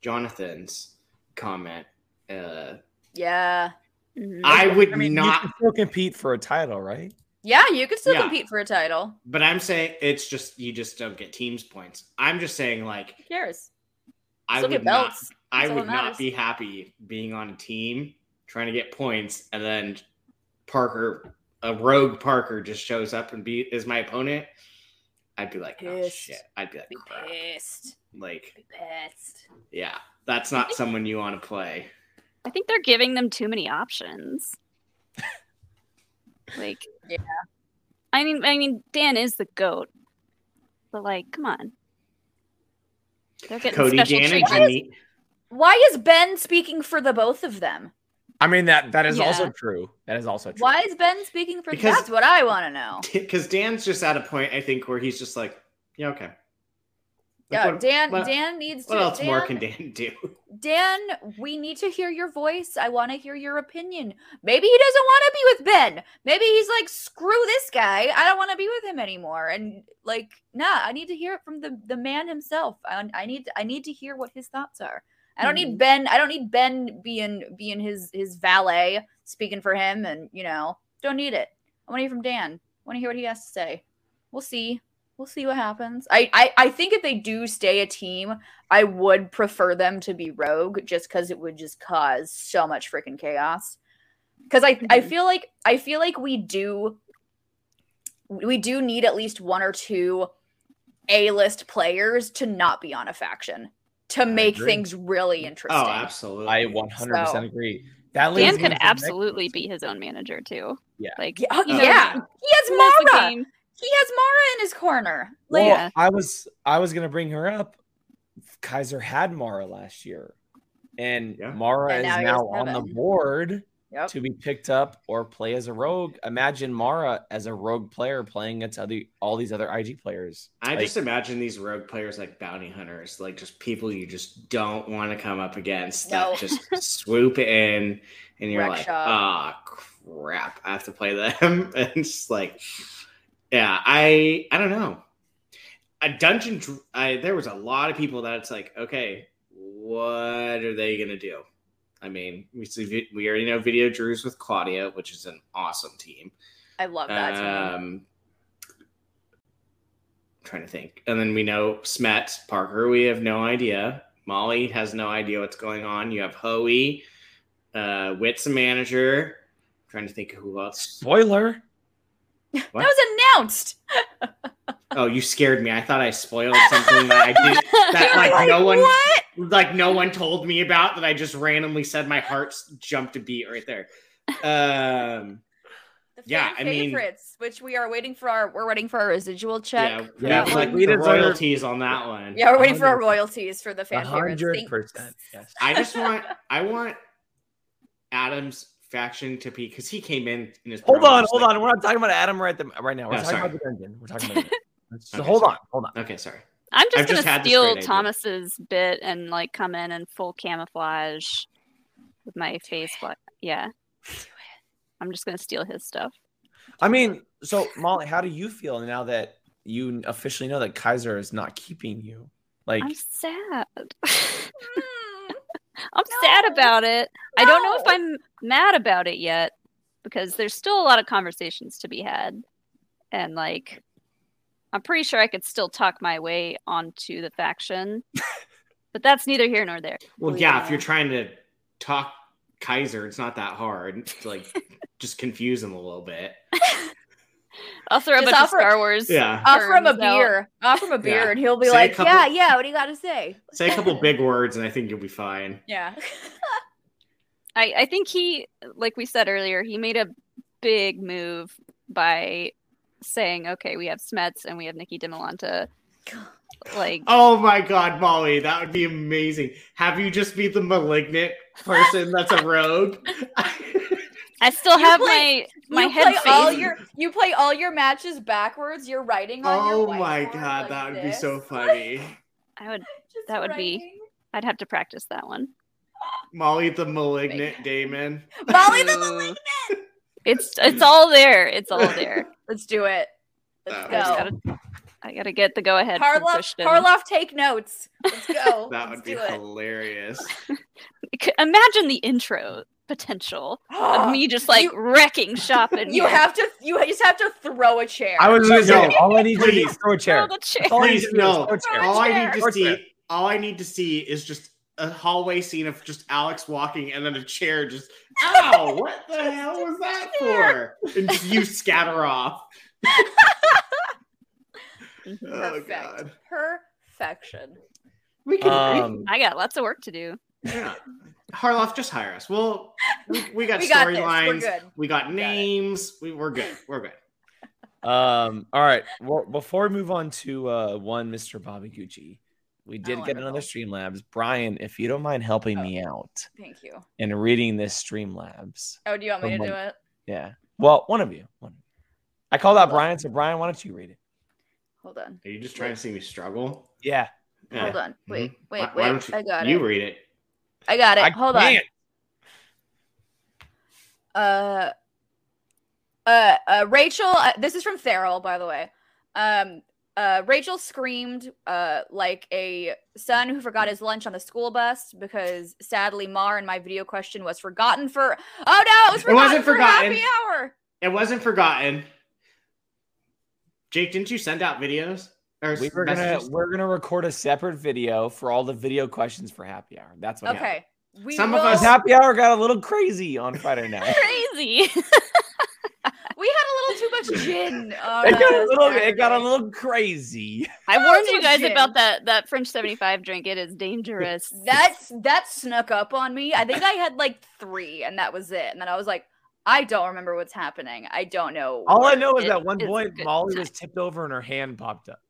Jonathan's comment. Uh, Yeah. Mhm. I would I mean, you not can still compete for a title, right? Yeah, you could still Yeah. compete for a title. But I'm saying it's just you just don't get teams points. I'm just saying like Who cares? I Still would get not belts. I would not be happy being on a team trying to get points and then Parker a rogue Parker just shows up and be is my opponent, I'd be like, oh shit. I'd be like, Be pissed. Like, Be pissed. yeah, that's not someone you want to play. I think they're giving them too many options. Like, Yeah. I mean, I mean, Dan is the goat, but like, come on, they're getting Cody, special Dan, and treatment. Jimmy. Why is Ben speaking for the both of them? I mean that that is Yeah. also true. That is also true. Why is Ben speaking for Because- That's what I want to know. Because Dan's just at a point, I think, where he's just like, yeah, okay. Like, Yeah, what- Dan. what- Dan needs What to. else Dan, more can Dan do? Dan, we need to hear your voice. I want to hear your opinion. Maybe he doesn't want to be with Ben. Maybe he's like, screw this guy. I don't want to be with him anymore. And like, nah, I need to hear it from the the man himself. I, I need I need to hear what his thoughts are. I don't Mm-hmm. need Ben. I don't need Ben being being his his valet speaking for him. And you know, don't need it. I want to hear from Dan. I want to hear what he has to say. We'll see. We'll see what happens. I, I I think if they do stay a team, I would prefer them to be rogue just because it would just cause so much freaking chaos. Because I I Mhm. feel like I feel like we do we do need at least one or two A list players to not be on a faction to make things really interesting. Oh, absolutely. I 100% So- agree. That leads Dan me could to the next absolutely be his own manager too. Yeah. like Yeah, oh, you know, yeah. he He has knows the Mara. Game. He has Mara in his corner. Like, Well, Yeah. I was I was gonna bring her up. Kaiser had Mara last year, and Yeah. Mara And is now he now on the board Yep. to be picked up or play as a rogue. Imagine Mara as a rogue player playing against other all these other IG players. I Like, just imagine these rogue players like bounty hunters, like just people you just don't want to come up against No. that just swoop in and you're Wreck like, shop. ah, crap, I have to play them. and it's like, yeah, I I don't know. A dungeon, I, there was a lot of people that it's like, okay, what are they gonna do? I mean, we see, we already know video drews with Claudia, which is an awesome team. I love that team. Um, trying to think, and then we know Smet Parker. We have no idea. Molly has no idea what's going on. You have Hoey, uh, Wit's a manager. trying to think of who else. spoiler. That was announced. Oh, you scared me. I thought I spoiled something that I did. That You're like, no one, What? like no one told me about. That I just randomly said my heart jumped a beat right there. Um, The Yeah, fan I mean- favorites, which we are waiting for our we're waiting for our residual check. yeah, Yeah, like we the deserve- royalties on that one. yeah, we're waiting for our royalties for the fan favorites. hundred Thank- percent. Yes. I just want I want Adam's faction to be because he came in in his Hold on, hold like- on. We're not talking about Adam right the, right now. We're Oh, talking sorry. about the dungeon. We're talking about. So Okay, hold sorry. on, hold on. Okay, sorry. I'm just I've gonna had this steal great idea. Thomas's bit and like come in in full camouflage with my face. Black. Yeah, I'm just gonna steal his stuff. I mean, so Molly, how do you feel now that you officially know that Kaiser is not keeping you? Like, I'm sad. Hmm. I'm sad about it. I don't know if I'm mad about it yet because there's still a lot of conversations to be had. And like I'm pretty sure I could still talk my way onto the faction. but that's neither here nor there. Well, Yeah. yeah, if you're trying to talk Kaiser, it's not that hard. to, like just confuse him a little bit. I'll throw a bunch offer- of Star Wars. Yeah. Offer him a Turns out- beer. Offer him a beer, Yeah. and he'll be Say like, couple- "Yeah, yeah. What do you got to say?" Say a couple big words, and I think you'll be fine. Yeah. I, I think he like we said earlier, he made a big move by saying, Okay, we have Smets and we have Nikki Dimalanta. Like Oh my God, Molly, that would be amazing. Have you just be the malignant person that's a rogue? I still You have play- my my you head play all your you play all your matches backwards. You're writing on your oh my God, like that would be so funny. I would Just That would be- I'd have to practice that one. Molly the malignant Damon. Molly the malignant. It's it's all there. It's all there. Let's do it. Let's That I go. gotta I gotta get the go ahead from Harloff, Harloff, take notes. Let's go. That Let's would be it. hilarious. Imagine the intro potential of me just like You- wrecking shop in You have to. You just have to throw a chair. I was gonna say, all I need to do is throw a chair. Throw chair. All I need Please to no. throw a chair. Throw a All I need to see, all I need to see is just a hallway scene of just Alex walking and then a chair just ow what the hell was that for and just you scatter off oh Perfect. god Perfection. we can Um, I got lots of work to do. yeah. Harloff just hire us well we, we got We got storylines we got got names we, we're good we're good Um, all right. Well, before we move on to uh one Mr. Bobby Gucci, we did Oh, get another wonderful. Streamlabs. Brian, if you don't mind helping Oh. me out Thank you. and reading this Streamlabs. Oh, do you want me to From do it? Yeah. Well, one of you. One. of you. I called out Brian, so Brian, why don't you read it? Hold on. are you just trying to see me struggle Yeah. Hold on. Wait, Mhm. wait, Why- why wait. don't you, I got you it. read it I got it. I Hold on. can't. Uh, uh, uh, Rachel. Uh, this is from Farrell, by the way. Um, uh, Rachel screamed uh like a son who forgot his lunch on the school bus because sadly Mar in my video question was forgotten for. Oh no, it was It forgotten wasn't for forgotten. happy hour. It wasn't forgotten. Jake, didn't you send out videos? Or We were gonna messages? we're gonna record a separate video for all the video questions for happy hour. That's what happened. Okay. We Some of us- happy hour got a little crazy on Friday night. Crazy. we had a little too much gin. on it got a us little it got a little crazy. I warned you guys gin. about that that French 75 drink. It is dangerous. That's that snuck up on me. I think I had like three, and that was it. And then I was like, I don't remember what's happening. I don't know. All I know is that one point Molly was tipped over and her hand popped up.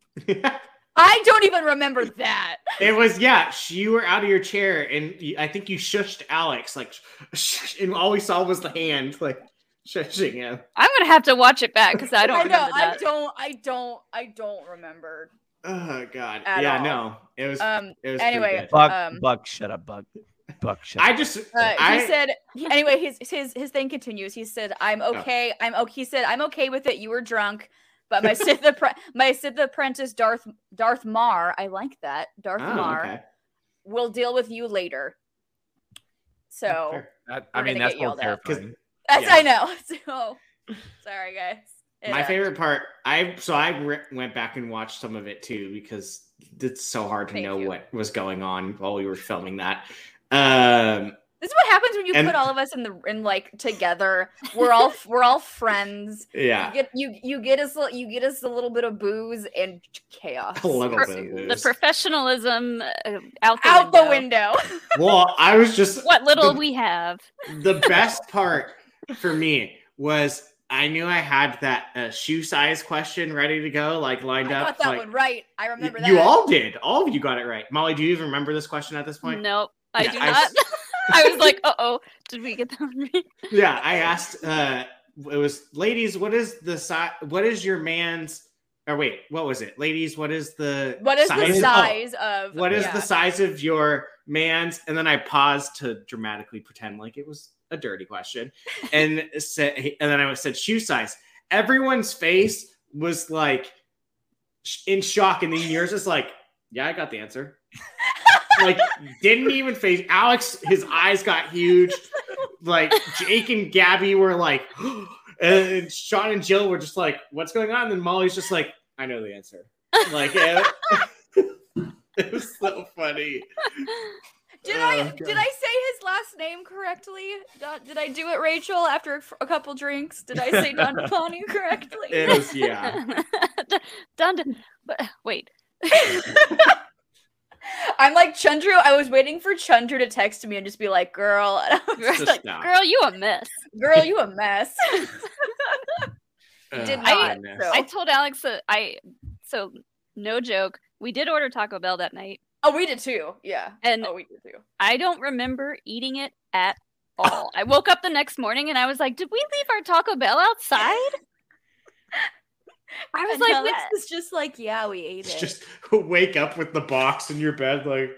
I don't even remember that. it was yeah. You were out of your chair, and you, I think you shushed Alex like, sh- and all we saw was the hand like shushing him. I'm gonna have to watch it back because I don't I know. remember I don't. I don't. I don't remember. Oh god. At yeah, all. no. It was. Um. it was anyway, good. Buck, Um, Buck, shut up, Buck. Buck, shut I just. Uh, he said. Anyway, his his his thing continues. He said, "I'm Oh. okay. I'm okay." He said, "I'm okay with it. You were drunk." But my Sith, appre- my Sith apprentice Darth Darth Mar, I like that Darth Oh, Mar, okay. will deal with you later. So That- I mean, that's get more terrifying. As Yeah. I know. So sorry, guys. It, My uh, favorite part, I so I re- went back and watched some of it too because it's so hard to Thank know you. what was going on while we were filming that. Um, This is what happens when you And- put all of us in the in like together. We're all we're all friends. yeah, You get you you get us a- you get us a little bit of booze and chaos. a little Per- bit of The professionalism uh, out the Out window. the window. well, I was just What little the- we have. the best part for me was I knew I had that uh, shoe size question ready to go, like I lined up. got that like- one right. I remember that. You all did. All of you got it right. Molly, do you even remember this question at this point? Nope, I Yeah, do I not. I was like, uh oh, did we get that one? Yeah, I asked. uh It was, ladies, what is the size? What is your man's? Or wait, what was it, ladies? What is the What is size? the size of what is yeah. the size of your man's? And then I paused to dramatically pretend like it was a dirty question, and said, and then I said shoe size. Everyone's face was like in shock, and then yours is like, yeah, I got the answer. like didn't even face Alex. His eyes got huge. Like Jake and Gabby were like, and Sean and Jill were just like, "What's going on?" And then Molly's just like, "I know the answer." Like it, it was so funny. Did Oh, I God. did I say his last name correctly? Did- I do it, Rachel? After a, couple drinks, did I say Don Panu correctly? It was yeah. done. But, wait. I'm like Chundru. I was waiting for Chundru to text me and just be like, "Girl," and I was Just just like, stop. Girl, you a mess. "Girl, you a mess." Uh, did not, goodness. so- I told Alex that I. So no joke. We did order Taco Bell that night, oh, we did too. Yeah. and Oh, we did too. I don't remember eating it at all. I woke up the next morning and I was like, "Did we leave our Taco Bell outside?" I was And like, Alex "What?" was just like, "Yeah, we ate It's it." just wake up with the box in your bed, like,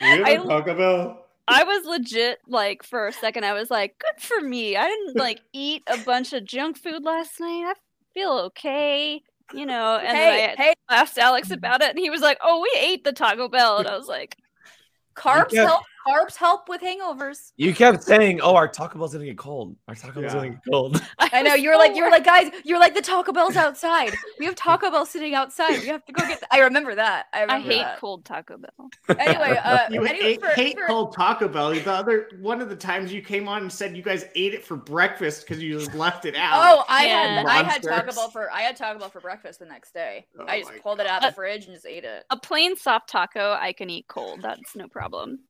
do you have I- a Taco Bell? I was legit like for a second. I was like, "Good for me." I didn't like eat a bunch of junk food last night. I feel okay, you know. And hey, then hey, I asked Alex about it, and he was like, "Oh, we ate the Taco Bell," and I was like, carbs help. Carbs help with hangovers. You kept saying, "Oh, our Taco Bell's gonna get cold. Our Taco Bell's Yeah. gonna get cold." I know you were like you were like guys, you were like the Taco Bell's outside. We have Taco Bell sitting outside. We have to go get. The-. I remember that. I I hate that. cold Taco Bell. Anyway, uh, You anyway, ate, for, hate for- cold Taco Bell. The other one of the times you came on and said you guys ate it for breakfast because you just left it out. Oh, I Yeah. had I had Taco Bell for I had Taco Bell for breakfast the next day. Oh I just my pulled it out of the fridge and just ate it. A plain soft taco I can eat cold. That's no problem.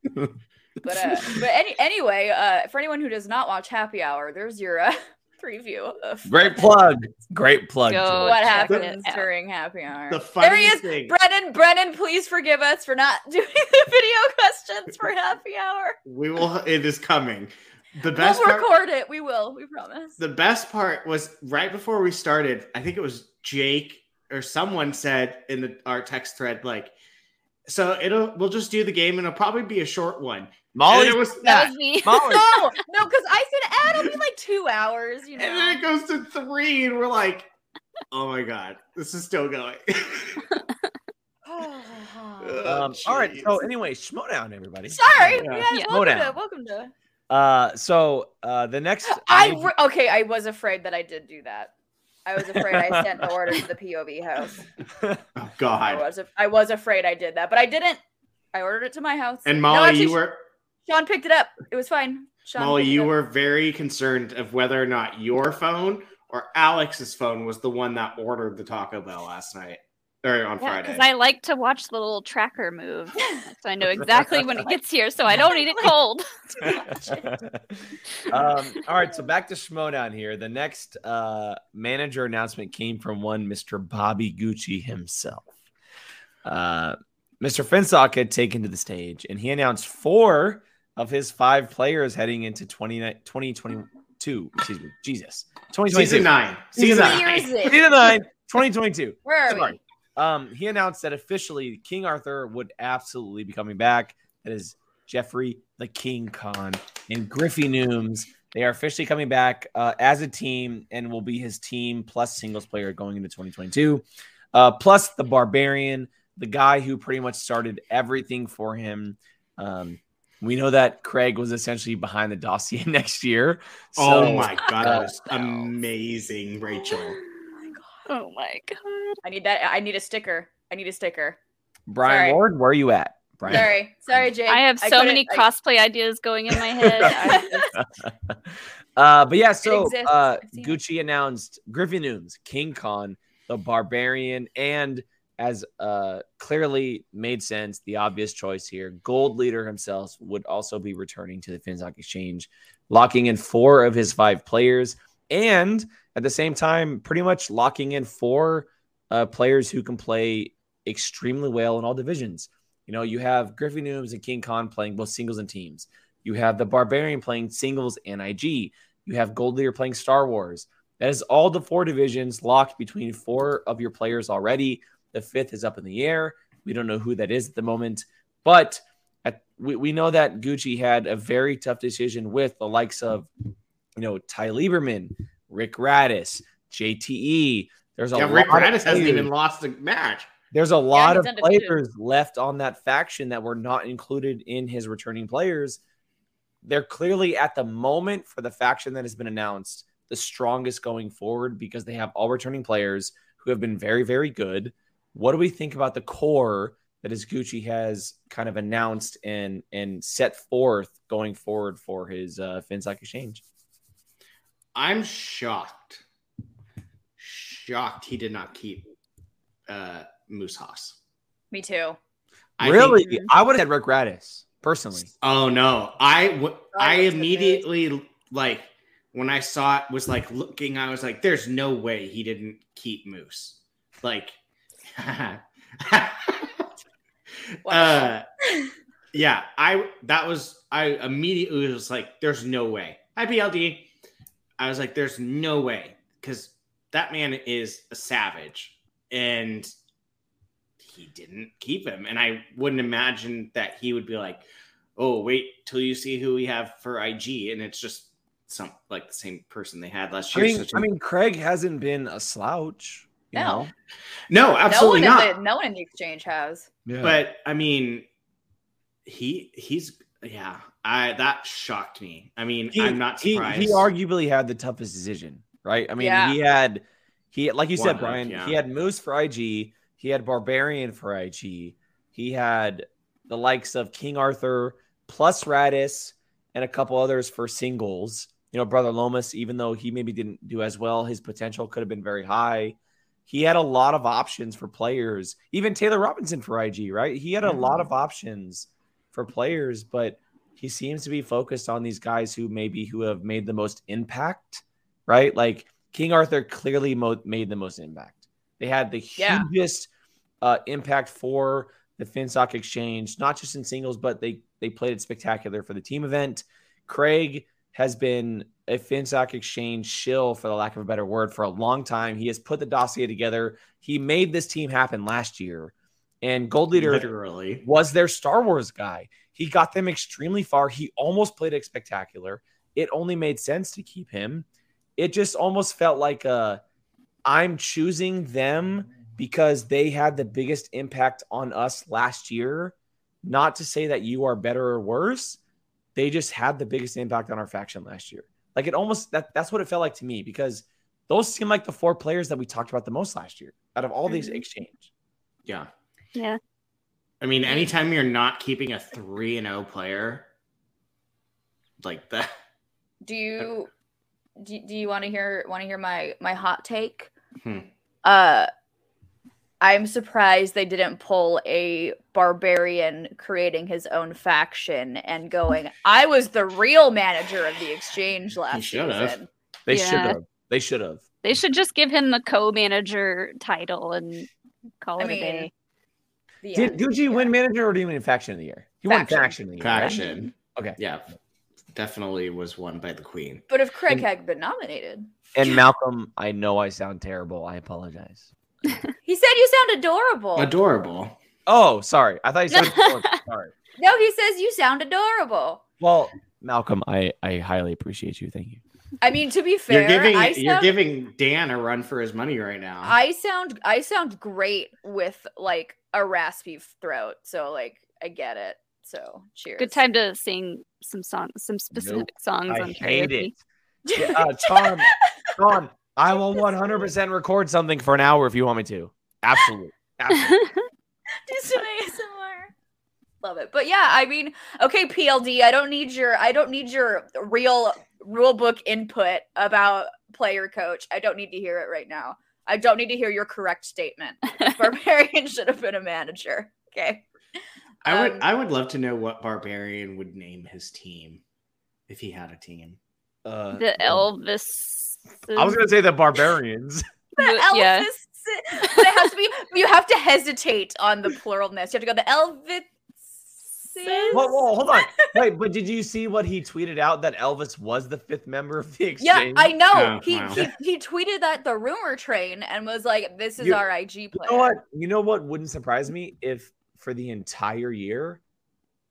But uh, but any anyway, uh, for anyone who does not watch Happy Hour, there's your uh, preview of Great plug. Great plug. Go what check it happens out. during Happy Hour. the there he funniest is, thing. Brennan. Brennan, please forgive us for not doing the video questions for Happy Hour. We will. It is coming. The best we'll part. record it. We will. We promise. The best part was right before we started. I think it was Jake or someone said in the our text thread like, "So it'll we'll just do the game and it'll probably be a short one." Molly. it was That that. was me. Molly. no, no, because I said ah, it'll be like two hours. You know. And then it goes to three, and we're like, "Oh my god, this is still going." Um, all right. So Jeez. anyway, Schmoedown, everybody. Sorry. Yeah. Yes, Yeah. Welcome, to, welcome to. Uh, so uh, the next. I re- okay. I was afraid that I did do that. I was afraid I sent the order to the POV house. oh I god. was. af- I was afraid I did that, but I didn't. I ordered it to my house. And No, Molly, actually, you were Sean picked it up. It was fine. Sean Molly, you were very concerned of whether or not your phone or Alex's phone was the one that ordered the Taco Bell last night or on Yeah, Friday. because I like to watch the little tracker move, so I know exactly when it gets here, so I don't eat it cold. um, all right, so back to Schmoedown here. The next uh, manager announcement came from one Mr. Bobby Gucci himself. Uh, Mr. Finstock had taken to the stage, and he announced four of his five players heading into 20, 2022. Excuse me, Jesus, 2022. Season nine. Season Season nine. year is it? Season nine, 2022. Where are Sorry. we? Um, he announced that officially King Arthur would absolutely be coming back. That is Jeffrey the King Khan and Griffin Nooms. They are officially coming back uh, as a team and will be his team plus singles player going into 2022. Uh, plus the Barbarian, the guy who pretty much started everything for him. Um, we know that Craig was essentially behind the dossier next year. oh my god, that was amazing, Rachel. Oh my god! I need that. I need a sticker. I need a sticker. Brian Sorry. Ward, where are you at? Brian. Sorry, sorry, Jake. I have so couldn't- many I- cosplay ideas going in my head. Just- uh, but yeah, so uh, I've it. Gucci announced Griffin Nooms, King Khan, the Barbarian, and as uh, clearly made sense, the obvious choice here, Gold Leader himself would also be returning to the Finstock Exchange, locking in four of his five players, and at the same time, pretty much locking in four uh, players who can play extremely well in all divisions. You know, you have Griffin Nooms and King Khan playing both singles and teams. You have the Barbarian playing singles and IG. You have Gold Leader playing Star Wars. That is all the four divisions locked between four of your players already. The fifth is up in the air. We don't know who that is at the moment, but at, we, we know that Gucci had a very tough decision with the likes of, you know, Ty Lieberman, Rick Radis, JTE. There's a Yeah, lot Rick of Radis hasn't even lost a match. there's a lot he's of undefeated. players left on that faction that were not included in his returning players. They're clearly at the moment for the faction that has been announced the strongest going forward because they have all returning players who have been very, very good. What do we think about the core that is Gucci has kind of announced and and set forth going forward for his uh, Finstock exchange? I'm shocked. Shocked he did not keep uh Moose Haas. Me too. I really, think- I would have had Rick Radis personally. oh no. I w- I I was the immediately like when I saw it was like looking, I was like, there's no way he didn't keep Moose. Like uh yeah, I that was I immediately was like, there's no way. Hi PLD. I was like, there's no way because that man is a savage and he didn't keep him. And I wouldn't imagine that he would be like, oh, wait till you see who we have for IG. And it's just some like the same person they had last I year. mean, Such a- I mean, Craig hasn't been a slouch. You No. know? no, absolutely no one not. In the, no one in the exchange has. Yeah. But I mean, he he's yeah, I that shocked me. I mean, He, I'm not surprised. he arguably had the toughest decision, right? I mean, Yeah. he had he like you One said, of, Brian. yeah. He had Moose for IG. He had Barbarian for IG. He had the likes of King Arthur plus Radis and a couple others for singles. You know, Brother Lomas, even though he maybe didn't do as well, his potential could have been very high. He had a lot of options for players. Even Taylor Robinson for IG, right? He had a lot of options for players, but he seems to be focused on these guys who maybe who have made the most impact, right? Like King Arthur clearly mo- made the most impact. They had the Yeah. hugest uh, impact for the Finstock Exchange, not just in singles, but they they played it spectacular for the team event. Craig has been a Finstock Exchange shill, for the lack of a better word, for a long time. He has put the dossier together. He made this team happen last year, and Gold Leader literally. was their Star Wars guy. He got them extremely far. He almost played it spectacular. It only made sense to keep him. It just almost felt like a I'm choosing them because they had the biggest impact on us last year. Not to say that you are better or worse. They just had the biggest impact on our faction last year. Like it almost that that's what it felt like to me because those seem like the four players that we talked about the most last year out of all these Mhm. exchange. Yeah. Yeah. I mean, anytime you're not keeping a three and O player like that, Do you do, do you want to hear want to hear my my hot take? Hmm. Uh I'm surprised they didn't pull a barbarian creating his own faction and going, I was the real manager of the exchange last should have. season. They Yeah. should have. They should have. They should just give him the co-manager title and call I it mean, a day. Did end. Gucci win manager or do you win faction of the year? He won Faction. faction of the year. right? faction. Okay. Yeah. Definitely was won by the queen. But if Craig And- had been nominated, And Malcolm, I know I sound terrible. I apologize. He said you sound adorable. Adorable. Oh, sorry. I thought you said terrible. sorry. no, he says you sound adorable. Well, Malcolm, I, I highly appreciate you. Thank you. I mean, to be fair, you're giving I you're sound, giving Dan a run for his money right now. I sound I sound great with like a raspy throat. So like I get it. So cheers. Good time to sing some songs, some specific songs I on hate karaoke. it. Yeah, uh, Tom, Tom, I will 100% record something for an hour if you want me to. Absolutely. Absolutely. Do some ASMR. Love it. But yeah, I mean, okay, PLD, I don't need your I don't need your real rule book input about player coach. I don't need to hear it right now. I don't need to hear your correct statement. Barbarian should have been a manager. Okay. I would Um, I would love to know what barbarian would name his team if he had a team. Uh, the Elvis. I was going to say the barbarians. the Wo- yeah. But it has to be. You have to hesitate on the pluralness. You have to go the Elvis. Whoa, whoa, hold on. Wait, but did you see what he tweeted out that Elvis was the fifth member of the Yeah. I know. Oh, he, wow. he he tweeted that the rumor train and was like, "This is You- our IG You know what? You know what wouldn't surprise me if for the entire year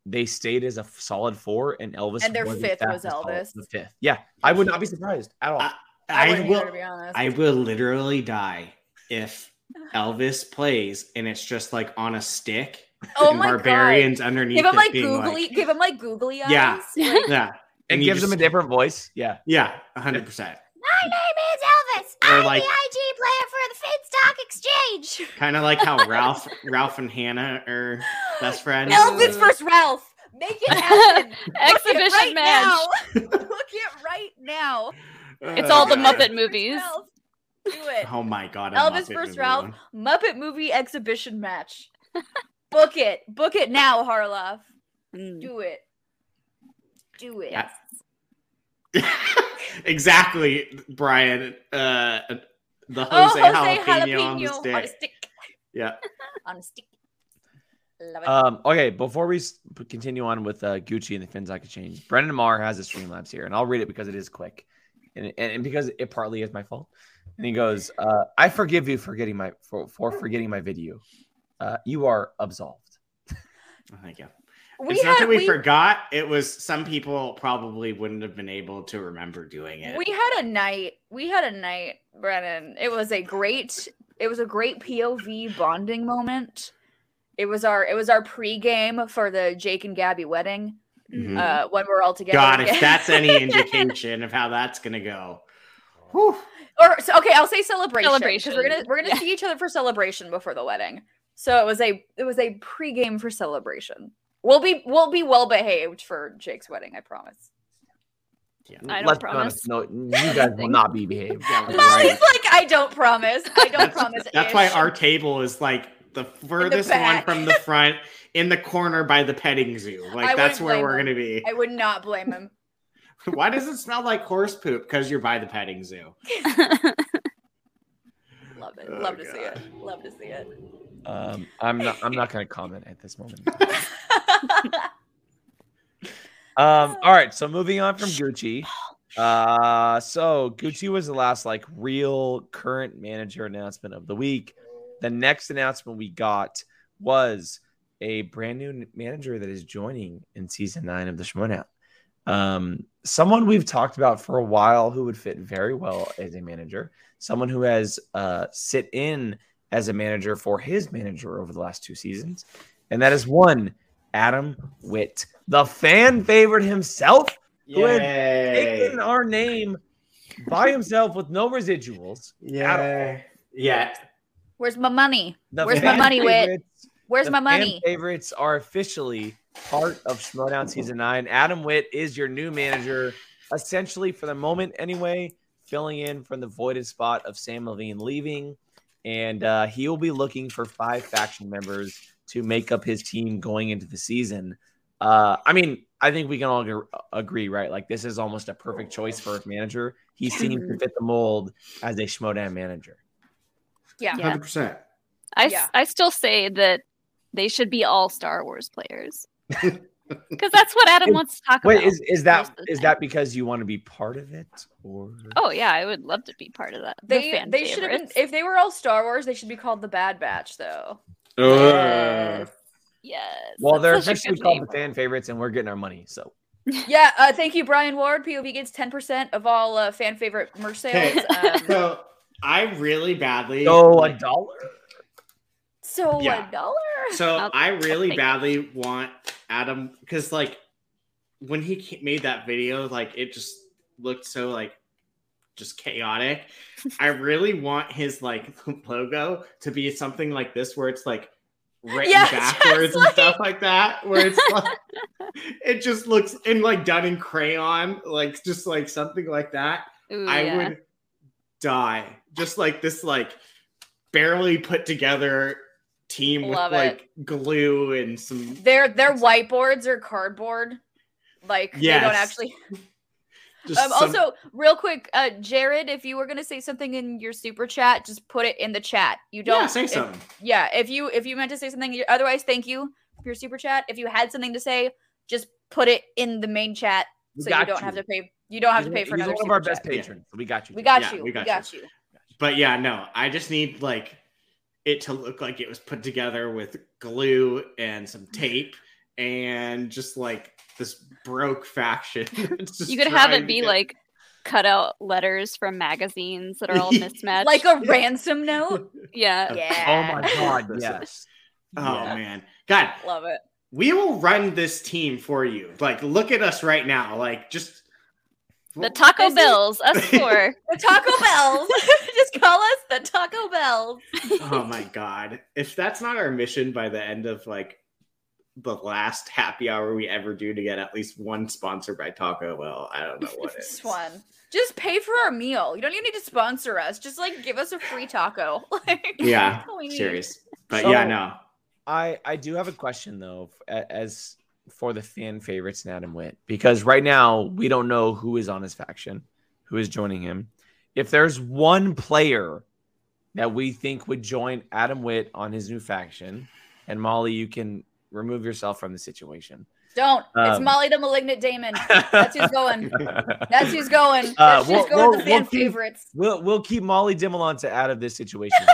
they stayed as a solid four and Elvis And their fifth was Elvis. The fifth. Yeah, I would not be surprised at all. I, I, I will either, to be. I will literally die if Elvis plays and it's just like on a stick oh and my barbarians god! underneath Give him like googly. like, give him like googly eyes. Yeah. Like, yeah, and you gives just- him a different voice. Yeah. yeah, hundred percent. My name is Elvis. Or I'm like- the IG player for the Finstock Exchange. Kind of like how Ralph, Ralph and Hannah are best friends. Elvis versus Ralph. Make it happen. Book it Exhibition right match. Now. Book it right now. It's Oh, all the Muppet movies. Ralph. Do it. Oh my god, Elvis Muppet versus Ralph. Muppet movie exhibition match. Book it. Book it now, Harloff. Mm. Do it. Do it. Yeah. exactly, Brian. Uh, the Oh, Jose, Jose jalapeno, on the stick. on a stick. Yeah. On a stick. Love it. Um, okay, before we continue on with uh, Gucci and the Finstock Exchange, Brendan Marr has a Streamlabs here, and I'll read it because it is quick, and, and, and because it partly is my fault. And he goes, uh, "I forgive you for getting my for, for forgetting my video. Uh, you are absolved." Oh, thank you. we it's not that we, we, forgot. It was some people probably wouldn't have been able to remember doing it. we had a night. We had a night, Brennan. It was a great. It was a great POV bonding moment. It was our. It was our pregame for the Jake and Gabby wedding. Mhm. uh, when we're all together. God, if that's any indication of how that's gonna go. Whew. or so, okay, I'll say celebration. 'cause We're gonna we're gonna Yeah. see each other for celebration before the wedding. So it was a it was a pregame for celebration. We'll be we'll be well behaved for Jake's wedding. I promise. I don't Let's promise honest, No, you guys will not be behaved. Yeah, You're right. Molly's like, I don't promise. I don't That's, promise. that's why our table is like the furthest one from the front in the corner by the petting zoo. Like I that's where we're blame gonna be. I would not blame him. Why does it smell like horse poop? Because you're by the petting zoo. Love it. Oh, Love to see it. Love to see it. Um, I'm not. I'm not going to comment at this moment. Um, all right. So moving on from Gucci. Uh, so Gucci was the last like real current manager announcement of the week. The next announcement we got was a brand new manager that is joining in season nine of the Schmoedown. Um, someone we've talked about for a while who would fit very well as a manager. Someone who has uh sit in as a manager for his manager over the last two seasons, and that is one Adam Witt, the fan favorite himself, who had taken our name by himself with no residuals. Yeah. Yeah. Where's my money? The Where's my money, Witt? favorites- Where's my money? favorites are officially part of Schmoedown season nine. Adam Witt is your new manager, essentially for the moment anyway, filling in from the voided spot of Samm Levine leaving. And uh, he will be looking for five faction members to make up his team going into the season. Uh, I mean, I think we can all ag- agree, right? Like this is almost a perfect choice for a manager. He seems to fit the mold as a Schmoedown manager. Yeah. Yeah. 100%. I, s- Yeah. I still say that they should be all Star Wars players. Because that's what Adam wants to talk Wait, about. is, is that most of the is time. that because you want to be part of it, or Oh yeah, I would love to be part of that. They fan they should have been if they were all Star Wars, they should be called the Bad Batch though. Yes. Yes. well, they're That's such a officially called name. the fan favorites, and we're getting our money. So Yeah, uh, thank you, Brian Ward. POV gets ten percent of all uh, fan favorite merch sales. Okay. Um, So I really badly. so a dollar. so Yeah. a dollar. So I'll- I really take it. badly want Adam because like when he made that video, like it just looked so like just chaotic. I really want his like logo to be something like this, where it's like written Yeah, just backwards and like- stuff like that, where it's like it just looks in like done in crayon, like just like something like that. Ooh, I yeah. would die. Just like this, like barely put together team Love with it. like glue and some. Their their whiteboards are cardboard. Like they don't actually. Just Um, some- also, real quick, uh, Jared, if you were gonna say something in your super chat, just put it in the chat. You don't yeah, say if- something. yeah, if you if you meant to say something, otherwise, thank you for your super chat. If you had something to say, just put it in the main chat, so you don't you. have to pay. You don't have He's to pay for he's another one of our best chat. patrons. So we got you. We got Yeah, you. we We got got, you. you. But yeah, no, I just need like it to look like it was put together with glue and some tape and just like this broke faction. You could have it be get- like cut out letters from magazines that are all mismatched. Like a ransom note. yeah. Yeah. Oh my god, yes. Oh Yeah. man. God, Love it. we will run this team for you. Like, look at us right now. Like, just The Taco is- Bells, us four. The Taco Bells. just call us the Taco Bells. oh my god. If that's not our mission by the end of like the last happy hour we ever do to get at least one sponsor by Taco Bell, I don't know what is. Just one. Just pay for our meal. You don't even need to sponsor us. Just like give us a free taco. Like, Yeah, that's all we need. serious. But So- yeah, no. I I do have a question though, as for the fan favorites and Adam Witt, because right now we don't know who is on his faction, who is joining him. If there's one player that we think would join Adam Witt on his new faction, and Molly, you can remove yourself from the situation. Don't. it's Um, Molly the Malignant Damon. That's who's going. That's who's going. That's Uh, who's we'll- going we'll- fan we'll keep- favorites. We'll we'll keep Molly Dimalanta out of this situation.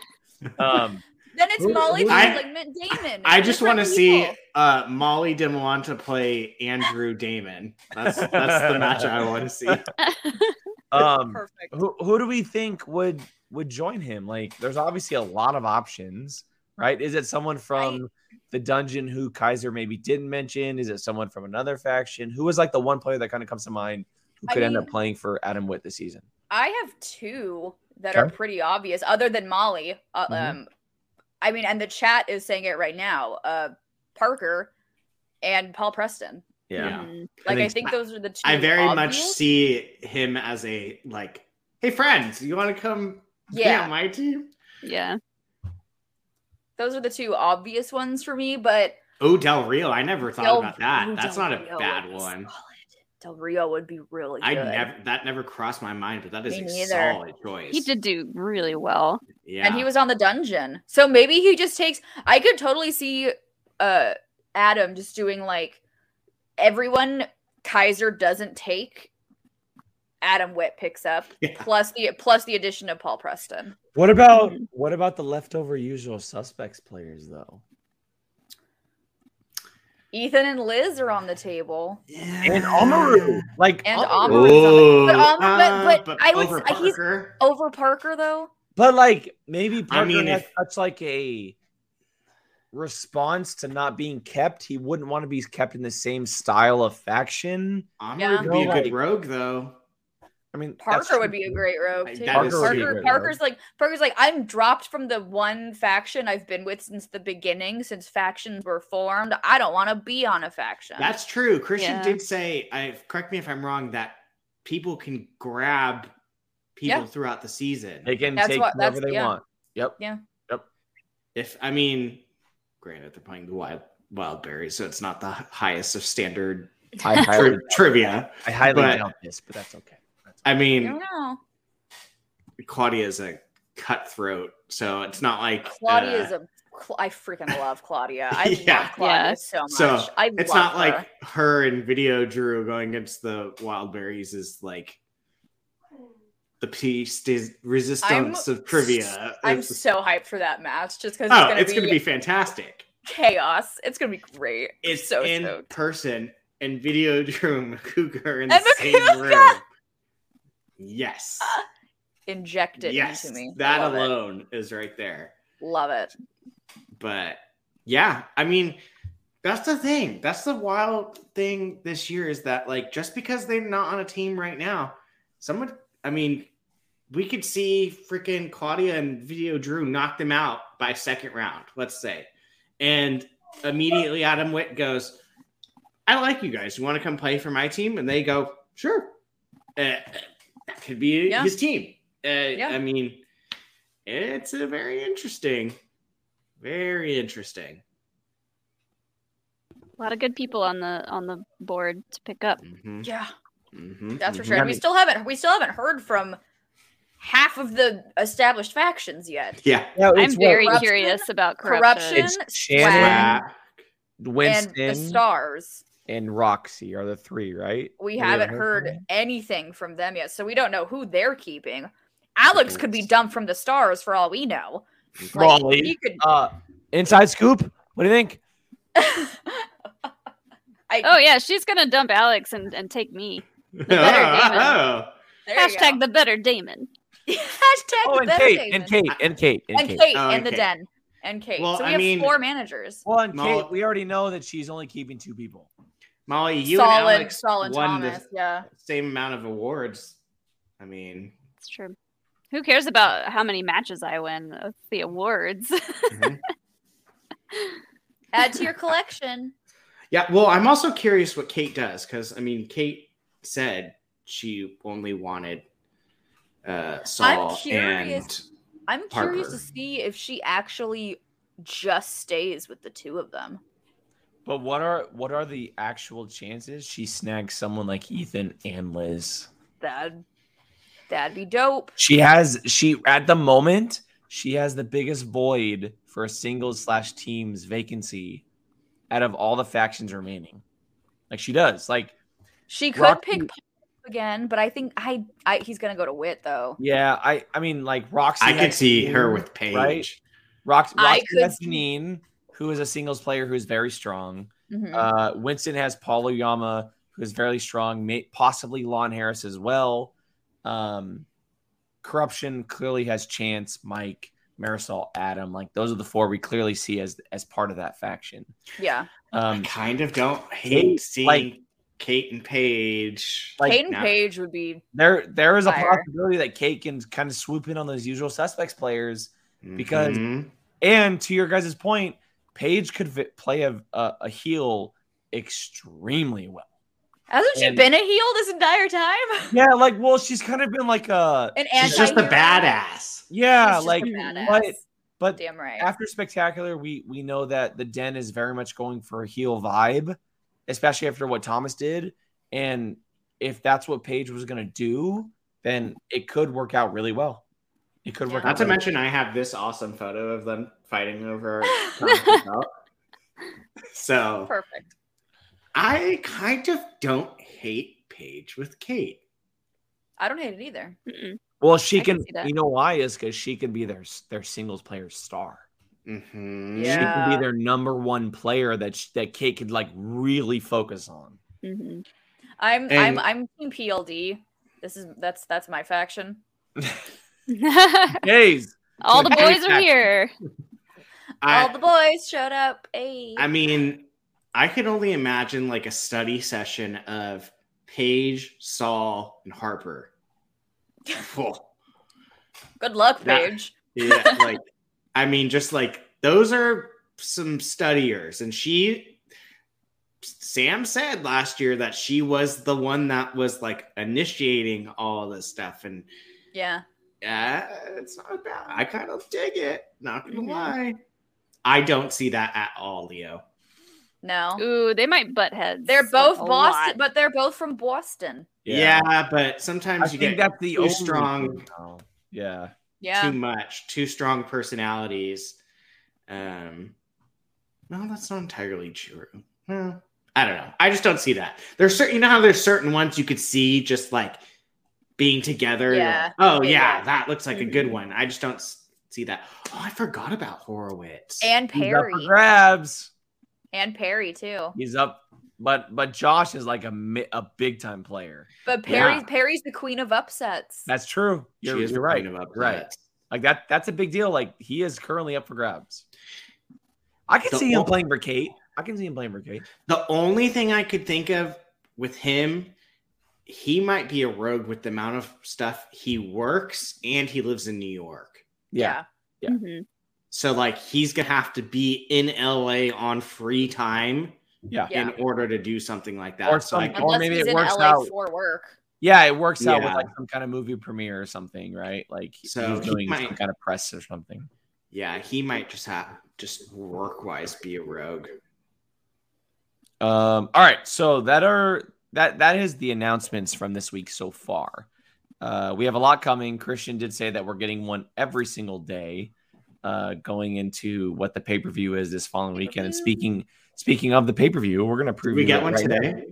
um, Then it's Who- Molly the I- Malignant Damon. I just want to Different see people. uh, Molly Dimalanta play Andrew Damon. That's that's the match I want to see. um, Perfect. who who do we think would would join him? Like, there's obviously a lot of options, right? Is it someone from the dungeon who Kaiser maybe didn't mention? Is it someone from another faction? Who was like the one player that kind of comes to mind who I could end up playing for Adam Witt this season? I have two that are pretty obvious, other than Molly. Uh, Mhm. Um, I mean, and the chat is saying it right now. Uh, Parker and Paul Preston. Yeah. Mhm. Like, I think think, those are the two. I very much see him as a like, hey friends, you want to come be Yeah. on my team? Yeah. Those are the two obvious ones for me, but Oh, Del Rio, I never thought Del- about that. Ooh, That's Del not a Rio bad would be one. Solid. Del Rio would be really good. I never that never crossed my mind, but that is Me a neither. solid choice. He did do really well. yeah. and he was on the dungeon. So maybe he just takes I could totally see uh Adam just doing like everyone Kaiser doesn't take Adam Witt picks up Yeah. plus the plus the addition of Paul Preston. What about Mhm. what about the leftover usual suspects players though? Ethan and Liz are on the table. And Amaru, like, And Amaru- Amaru on Oh, the- but Am- but- uh, but I would over s- he's- Over Parker though. but like maybe Parker mean, has if- such like a response to not being kept. He wouldn't want to be kept in the same style of faction. Amaru Yeah. could be a good like- rogue though. I mean, Parker would be a great rogue too. Parker is would be a Parker, great Parker's like Parker's like I'm dropped from the one faction I've been with since the beginning, since factions were formed. I don't want to be on a faction. That's true. Christian Yeah. did say, I correct me if I'm wrong, that people can grab people Yeah. throughout the season. They can That's take what- whoever they yeah. want. Yep. Yeah. Yep. If I mean, granted, they're playing the wild wild berries, so it's not the highest of standard I highly, tri- trivia. I highly but- doubt this, but that's okay. That's I I don't mean, know. Claudia is a cutthroat, so it's not like Claudia uh, is a. Cl- I freaking love Claudia. I Yeah. love Claudia Yeah. so much. So, I it's not her. like her and Video Drew going against the wild berries is like the piece de resistance of trivia. I'm It's- so hyped for that match just because oh, it's gonna it's be, going to be fantastic. chaos. It's gonna be great. It's so in stoked. person and Video Drew and Makuga in And the same room. Yes. Inject it yes. into me. That alone is right there. Love it. But yeah, I mean, that's the thing. That's the wild thing this year is that like just because they're not on a team right now, someone I mean, we could see freaking Claudia and Video Drew knock them out by second round, let's say. And immediately Adam Witt goes, I like you guys. You want to come play for my team? And they go, sure. Uh, that could be Yeah. his team. Uh, Yeah. I mean, it's a very interesting, very interesting. A lot of good people on the on the board to pick up. Mhm, Yeah, mhm, that's for mhm. sure. And we still haven't we still haven't heard from half of the established factions yet. Yeah. Yeah, I'm what- very Corruption? curious about Corruption, corruption. It's Shannon, Swag, and Winston, the stars. And Roxy are the three, right? We We haven't haven't heard heard anything from them yet, so we don't know who they're keeping. Alex could be dumped from the stars for all we know. Like, he could. Uh, inside scoop. What do you think? I, Oh yeah, she's gonna dump Alex and, and take me. The better Damon. Oh, there you Hashtag go. the better Damon. Hashtag Oh, the and better Kate, Damon. and Kate, and Kate, and and Kate. Kate Oh, in and the den and Kate. Well, so we I have mean- four managers. Well, and Kate, we already know that she's only keeping two people. Molly, you Solid, and Alex solid won Thomas. the Yeah. same amount of awards. I mean, It's true. Who cares about how many matches I win? It's the awards. mhm. Add to your collection. yeah. Well, I'm also curious what Kate does because I mean, Kate said she only wanted uh, Saul curious. and I'm curious to see if she actually just stays with the two of them. But what are what are the actual chances she snags someone like Ethan and Liz? That that'd be dope. She has she at the moment she has the biggest void for a singles slash teams vacancy out of all the factions remaining. Like she does. Like She could Rocky- pick again, but I think I, I he's gonna go to Witt though. yeah, I I mean like Roxy. I could has see her with Paige. right? Rox, I Roxy could has see- Janine, who is a singles player who is very strong. Mhm. Uh, Winston has Paulo Yama, who is very strong, may, possibly Lon Harris as well. Um, Corruption clearly has Chance, Mike, Marisol, Adam. Like those are the four we clearly see as as part of that faction. Yeah. Um, kind of don't Kate, hate seeing like- Kate and Paige. Like, Hayden now- Page would be there there is a possibility that Kate can kind of swoop in on those usual suspects players. because- Mhm. And to your guys' point, Paige could vi- play a, a a heel extremely well. hasn't she And- been a heel this entire time? Yeah, like well, she's kind of been like a An she's just a badass. yeah, She's like badass. but but Damn right. after spectacular we we know that the den is very much going for a heel vibe especially after what thomas did and if that's what paige was going to do then it could work out really well it could work Yeah. out Not to really mention, I have this awesome photo of them fighting over. So Perfect. I kind of don't hate Paige with Kate. I don't hate it either. Mm-mm. well she I can can, you know why is because she can be their their singles player star Mm-hmm. she can be their number one player that sh- that kate could like really focus on Mhm. I'm I'm I'm team PLD. This is that's that's my faction. Gaze. All the boys are here. I, All the boys showed up. Hey. I mean, I can only imagine like a study session of Paige, Saul, and Harper. Whoa. Good luck, That- Paige. Yeah, like I mean, just like those are some studiers, and she. Sam said last year that she was the one that was like initiating all this stuff, and Yeah. Yeah, it's not bad. I kind of dig it. Not gonna Mhm. lie. I don't see that at all, Leo. No. Ooh, they might butt heads. They're both a Boston, lot. but they're both from Boston. Yeah, but I sometimes you think get that's the too only strong- thing. Yeah. Yeah. too much, too strong personalities. Um, no, that's not entirely true. Well, I don't know. I just don't see that. There's certain, you know how there's certain ones you could see just like being together. Yeah. like, oh Yeah, yeah, yeah. that looks like a good Mhm. one. I just don't see that. Oh, I forgot about Horowitz. And He's up Perry. for grabs. And Perry too. He's up, but but Josh is like a a big time player. But Yeah. Perry's Perry's the queen of upsets. That's true. You're, is you're the right. queen of Right. Like that. That's a big deal. Like he is currently up for grabs. I can The see him ol- playing for Kate. I can see him playing for Kate. The only thing I could think of with him, he might be a rogue with the amount of stuff he works and he lives in New York. Yeah. Yeah. Mhm. So like he's gonna have to be in LA on free time Yeah. Yeah. in order to do something like that. Or so I some- could- or maybe it works LA out- for work. Yeah, it works out with like some kind of movie premiere or something, right? Like So he's he doing some might- kind of press or something. yeah, he might just have just work wise be a rogue. Um, all right, so that are that that is the announcements from this week so far. Uh, we have a lot coming. Christian did say that we're getting one every single day, uh, going into what the pay per view is this following weekend. And speaking speaking of the pay per view, we're gonna prove we get one right today?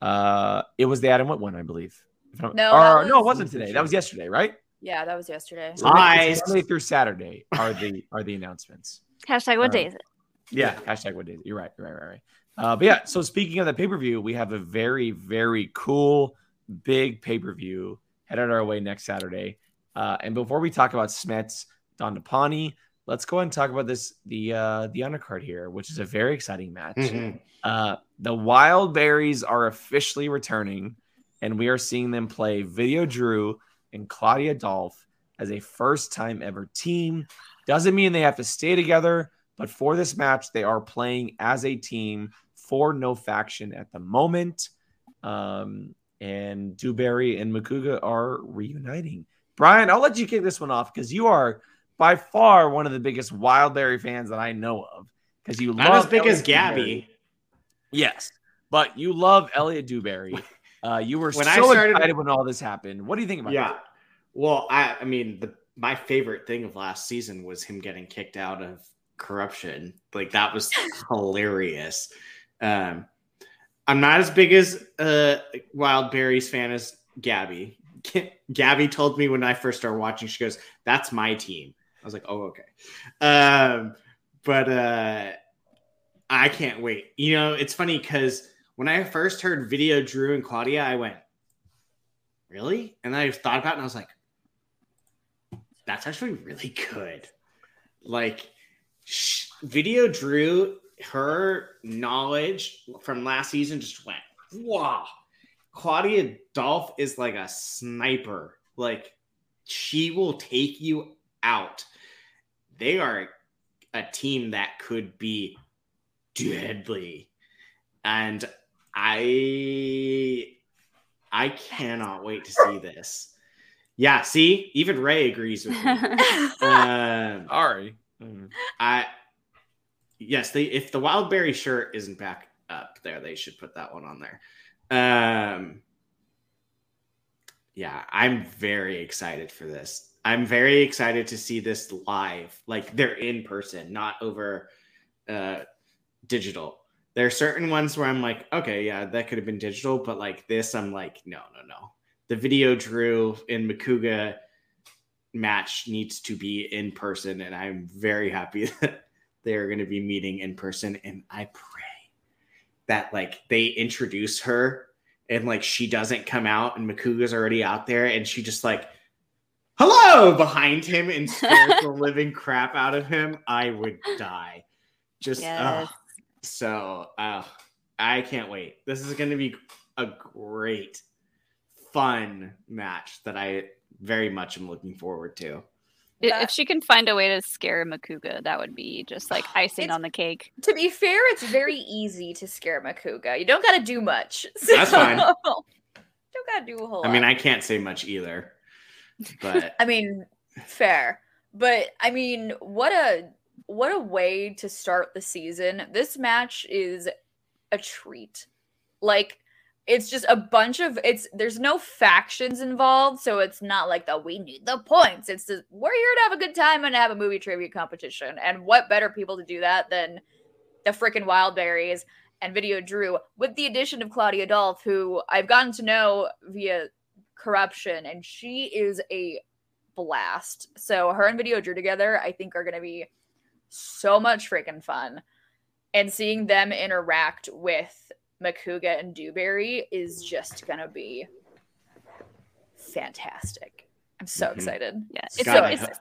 Uh, it was the Adam Witt one, I believe. If I'm- No, or, that no, it was- wasn't today. That was yesterday, right? Yeah, that was yesterday. So Monday- Lies. Monday through Saturday are the are the announcements. Hashtag what Uh, day is it? Yeah, hashtag what day. You're right. You're right. Right. Right. Uh, but yeah. So speaking of the pay per view, we have a very very cool big pay per view headed our way next Saturday. Uh, and before we talk about Smets, Dandapani, let's go ahead and talk about this the uh, the undercard here, which is a very exciting match. Mhm. Uh, the Wild Berries are officially returning, and we are seeing them play Video Drew and Claudia Dolph as a first time ever team. Doesn't mean they have to stay together, but for this match, they are playing as a team for no faction at the moment. Um, and Dewberry and Makuga are reuniting. Brian, I'll let you kick this one off because you are by far one of the biggest Wildberry fans that I know of. Because you Not love as big Elliot as Gabby. Dewberry. Yes, but you love Elliot Dewberry. Uh, you were When so I started- excited when all this happened. What do you think about Yeah. Well, I I mean the my favorite thing of last season was him getting kicked out of corruption. Like that was hilarious. Um I'm not as big as uh Wild Berries fan as Gabby. Gabby told me when I first started watching, she goes, That's my team. I was like, Oh, okay. Um, but uh I can't wait. You know, it's funny because when I first heard video Drew and Claudia, I went, Really? And I thought about it and I was like, that's actually really good. like sh- video drew her knowledge from last season just went wow claudia dolph is like a sniper. Like she will take you out. They are a team that could be deadly. And i i cannot wait to see this. Yeah see? Even ray agrees with me. Um, Sorry. Mm. I yes, they if the wildberry shirt isn't back up there, they should put that one on there. Um yeah, I'm very excited for this. I'm very excited to see this live. Like they're in person, not over uh digital. There are certain ones where I'm like, okay, yeah, that could have been digital, but like this, I'm like, no, no, no. The video Drew in Makuga match needs to be in person, and I'm very happy that they're going to be meeting in person. And I pray that like they introduce her and like she doesn't come out, and Makuga's already out there, and she just like hello behind him and scares the living crap out of him. I would die. Just Yes. so uh, I can't wait. This is going to be a great, fun match that I very much am looking forward to. I- That- if she can find a way to scare Makuga, that would be just like icing It's- on the cake. to be fair, it's very easy to scare Makuga. You don't got to do much. That's fine. don't got to do a whole lot. I mean, I can't say much either, but I mean, fair. But I mean, what a what a way to start the season. This match is a treat. Like it's just a bunch of it's there's no factions involved, so it's not like the we need the points. It's just we're here to have a good time and have a movie trivia competition. And what better people to do that than the freaking Wildberries and Video Drew with the addition of Claudia Dolph, who I've gotten to know via corruption, and she is a blast. So her and Video Drew together, I think, are going to be so much freaking fun. And seeing them interact with Makuga and Dewberry is just going to be fantastic. I'm so Mhm. excited. Yeah, So it's God, I it's,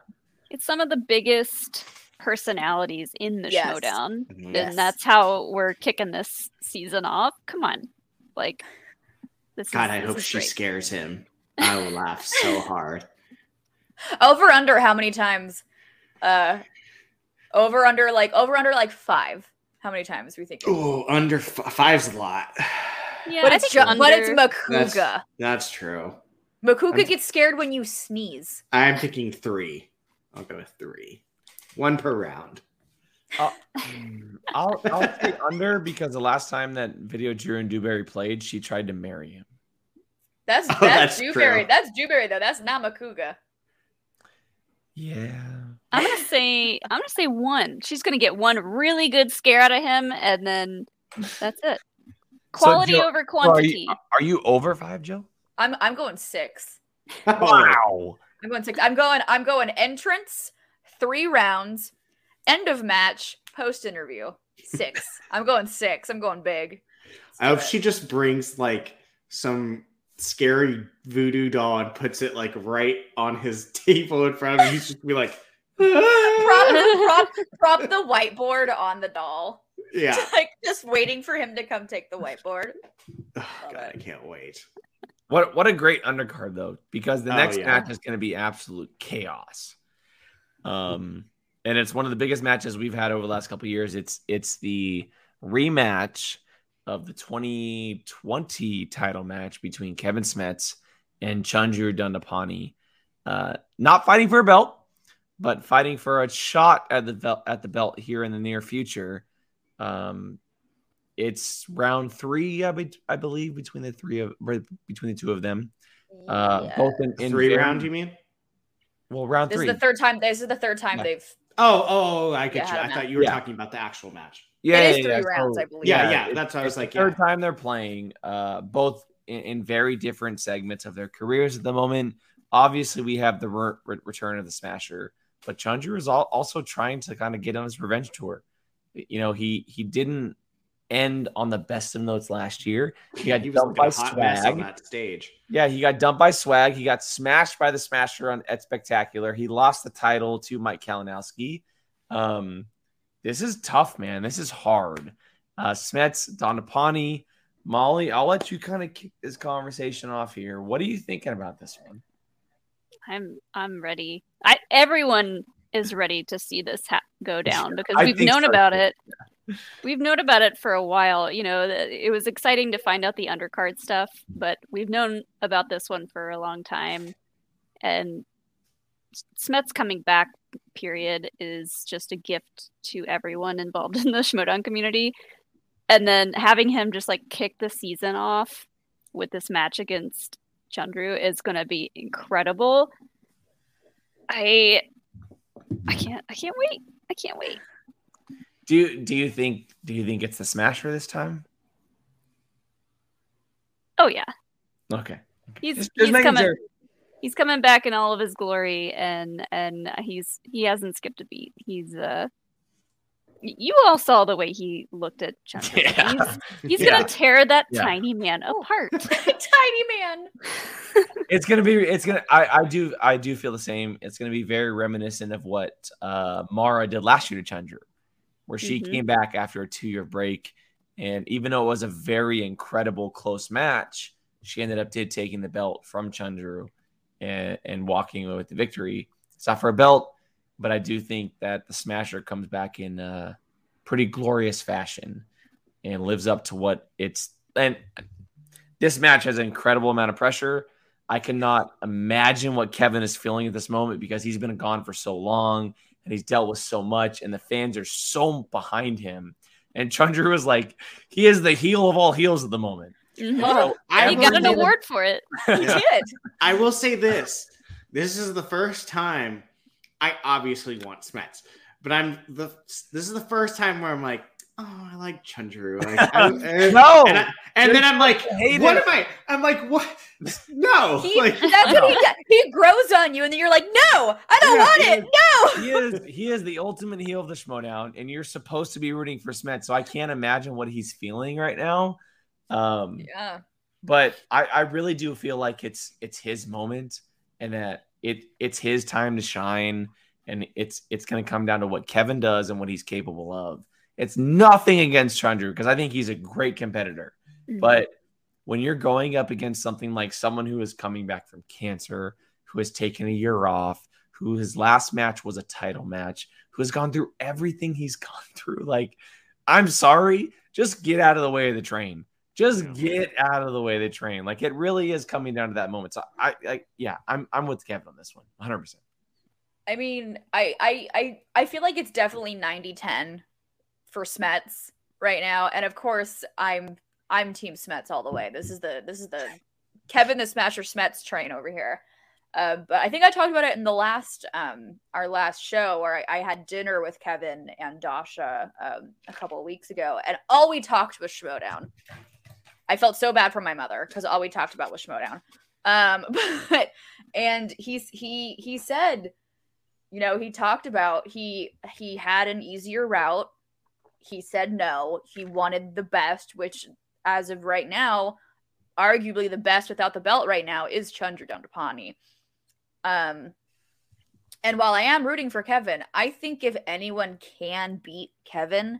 it's some of the biggest personalities in the Yes. showdown, Mhm. Yes. and that's how we're kicking this season off. Come on, like this. God, is, I this hope is she great. scares him. I will laugh so hard. Over under how many times? Uh, over under like over under like five. How many times we think? Oh, under f- five's a lot. Yeah, But I it's think ju- but it's Makuga. That's- That's true. Makuga I'm- gets scared when you sneeze. I'm picking three. I'll go with three. One per round. Mm, I'll I'll say under because the last time that Video Drew and Dewberry played, she tried to marry him. That's Oh, that's, that's Dewberry. true. That's Dewberry though. That's not Makuga. Yeah. I'm gonna say I'm gonna say one. She's gonna get one really good scare out of him, and then that's it. Quality Joe- over So are quantity. you are you over five, Joe? I'm I'm going six. Wow. I'm going six. I'm going I'm going entrance, three rounds, end of match, post interview. Six. I'm going six. I'm going big. Let's oh, I hope she just brings like some scary voodoo doll and puts it like right on his table in front of him. He's just be like, prop, prop, prop the whiteboard on the doll. yeah. like just waiting for him to come take the whiteboard. Oh, God, I can't wait. What what a great undercard though, because the Oh, next yeah. match is going to be absolute chaos. Um, and it's one of the biggest matches we've had over the last couple of years. It's it's the rematch of the 2020 title match between Kevin Smets and Chandru Dandapani. Uh, not fighting for a belt, but fighting for a shot at the belt at the belt here in the near future. Um, it's round three, I, be- I believe, between the three of between the two of them. Uh, Yeah. both in, in Three very- round, you mean? Well, round This three. is the third time. This is the third time Yeah. they've. Oh, oh, I get you. I I thought you were Yeah. talking about the actual match. yeah, it is yeah, three yeah. rounds, I believe. Yeah, Yeah, yeah. That's what I was like. third Yeah. time they're playing, uh, both in, in very different segments of their careers at the moment. Obviously, we have the re- re- return of the Smasher, but Chandru is al- also trying to kind of get on his revenge tour. You know, he he didn't end on the best of notes last year. He got He was dumped by mess on Swag. that stage. Yeah, he got dumped by Swag. He got smashed by the Smasher on at Spectacular. He lost the title to Mike Kalinowski. Um, this is tough, man. This is hard. Uh, Smets, Dandapani, Molly, I'll let you kind of kick this conversation off here. What are you thinking about this one? I'm I'm ready. I everyone is ready to see this ha- go down because we've known so, about it. We've known about it for a while. You know, it was exciting to find out the undercard stuff, but we've known about this one for a long time. And Smets coming back, period, is just a gift to everyone involved in the Schmoedown community. And then having him just like kick the season off with this match against Chandru is going to be incredible. I I can't I can't wait. I can't wait. Do you do you think do you think it's the smasher this time? Oh yeah. Okay. He's Just- just he's making coming sure. he's coming back in all of his glory and and he's he hasn't skipped a beat. He's uh y- you all saw the way he looked at Chandru. Yeah. He's, he's Yeah. gonna tear that Yeah. tiny man apart. Tiny man. it's gonna be it's gonna I, I do I do feel the same. It's gonna be very reminiscent of what uh Mara did last year to Chandru, where she Mhm. came back after a two year break. And even though it was a very incredible close match, she ended up did taking the belt from Chandru and, and walking away with the victory. It's not for a belt, but I do think that the Smasher comes back in uh pretty glorious fashion and lives up to what it's and this match has an incredible amount of pressure. I cannot imagine what Kevin is feeling at this moment because he's been gone for so long and he's dealt with so much, and the fans are so behind him. And Chandru was like, he is the heel of all heels at the moment. I he got an say- award for it. He did. I will say this: this is the first time I obviously want Smets, but I'm the this is the first time where I'm like, oh, I like Chandru. Like, I, and, No! and, I- and then I'm like, hate what it. am I? I'm like, what? No, He, like, that's what he does. He grows on you, and then you're like, no, I don't Yeah, want yeah. it. No. he is he is the ultimate heel of the Schmoedown, and you're supposed to be rooting for Smet. So I can't imagine what he's feeling right now. Um, Yeah. but I, I really do feel like it's it's his moment and that it it's his time to shine and it's it's going to come down to what Kevin does and what he's capable of. It's nothing against Chandru because I think he's a great competitor. Mm-hmm. But when you're going up against something like someone who is coming back from cancer, who has taken a year off, who his last match was a title match, who has gone through everything he's gone through, like, I'm sorry, just get out of the way of the train. Just Yeah. get out of the way of the train. Like it really is coming down to that moment. So I, I yeah, I'm I'm with Kevin on this one, 100. percent I mean, I, I, I, I feel like it's definitely 90-10 for Smets right now, and of course, I'm, I'm Team Smets all the way. This is the, this is the Kevin the Smasher Smets train over here. Uh, but I think I talked about it in the last, um, our last show where I, I had dinner with Kevin and Dasha um, a couple of weeks ago, and all we talked was Schmoedown. I felt so bad for my mother because all we talked about was Schmoedown. Um, but and he's he he said you know he talked about he he had an easier route. He said no. He wanted the best which as of right now arguably the best without the belt right now is chandru dandapani. Um and while i am rooting for kevin i think if anyone can beat kevin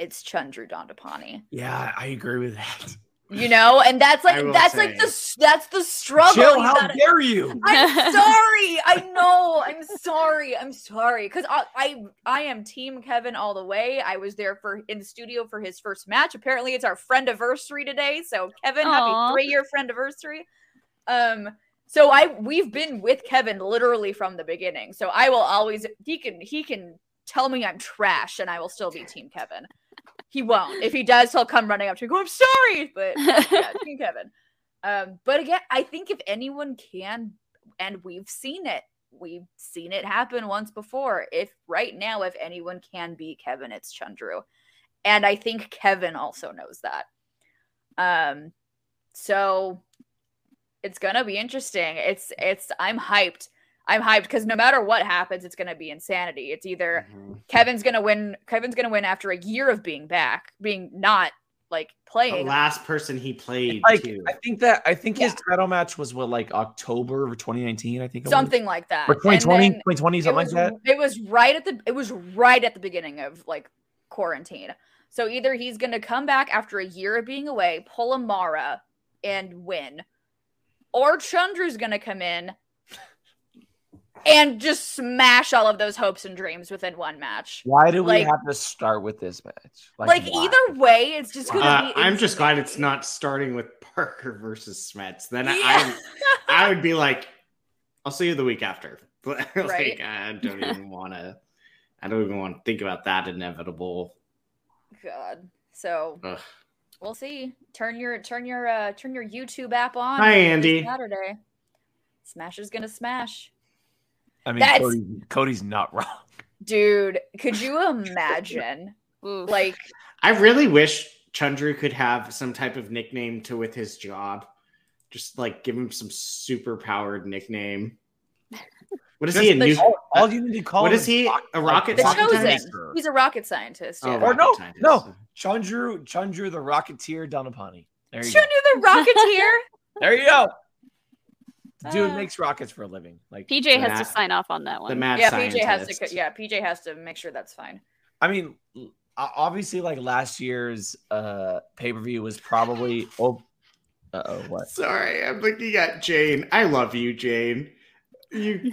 it's chandru dandapani Yeah, I agree with that. you know and that's like that's say- like the that's the struggle Jill, how gotta- dare you? I'm sorry. I know. I'm sorry. I'm sorry because I, I I am Team Kevin all the way. I was there for in the studio for his first match. Apparently, it's our friend anniversary today. So Kevin, Aw. happy three year friend anniversary. Um. So I we've been with Kevin literally from the beginning. So I will always he can he can tell me I'm trash and I will still be Team Kevin. He won't. If he does, he'll come running up to me. Go, I'm sorry, but yeah, Team Kevin. Um, but again, I think if anyone can, and we've seen it, we've seen it happen once before. If right now, if anyone can beat Kevin, it's Chandru. And I think Kevin also knows that. Um, so it's gonna be interesting. It's it's I'm hyped. I'm hyped because no matter what happens, it's gonna be insanity. It's either Mhm. Kevin's gonna win. Kevin's gonna win after a year of being back, being not like The playing. last person he played Like too. I think that I think his title match was what like October of 2019. I think something like that. or 2020, then 2020, it something was, like that. It was right at the it was right at the beginning of like quarantine. So either he's gonna come back after a year of being away, pull a Mara, and win, or Chandru's gonna come in and just smash all of those hopes and dreams within one match. Why do we have to start with this match? Like, why? either way, it's just gonna Uh, be. I'm just glad it's not starting with Parker versus Smets. Then Yeah. I, I would be like, I'll see you the week after. But like, Right. I don't even want to. I don't even want to think about that inevitable. God. So Ugh. we'll see. Turn your turn your uh turn your YouTube app on. Hi, Andy. Saturday. Smash is gonna smash. I mean, Cody, Cody's not wrong. Dude, could you imagine? Like I really wish Chundru could have some type of nickname to with his job. Just like give him some super powered nickname. What is he? A the new? sh- All, all you need to call What him is he? A rocket the rocket chosen. scientist? scientist. He's a rocket scientist. Oh, Or rocket no, scientist. no. Chandru, Chandru, the Rocketeer Dandapani. There you Show go. you the Rocketeer. There you go. Dude Uh, makes rockets for a living. Like, PJ has Mad- to sign off on that one. The one. mad yeah, scientist. PJ has to. Yeah, PJ has to make sure that's fine. I mean, obviously, like last year's uh pay per view was probably. Oh, uh oh, what? Sorry, I'm looking at Jane. I love you, Jane. You Jake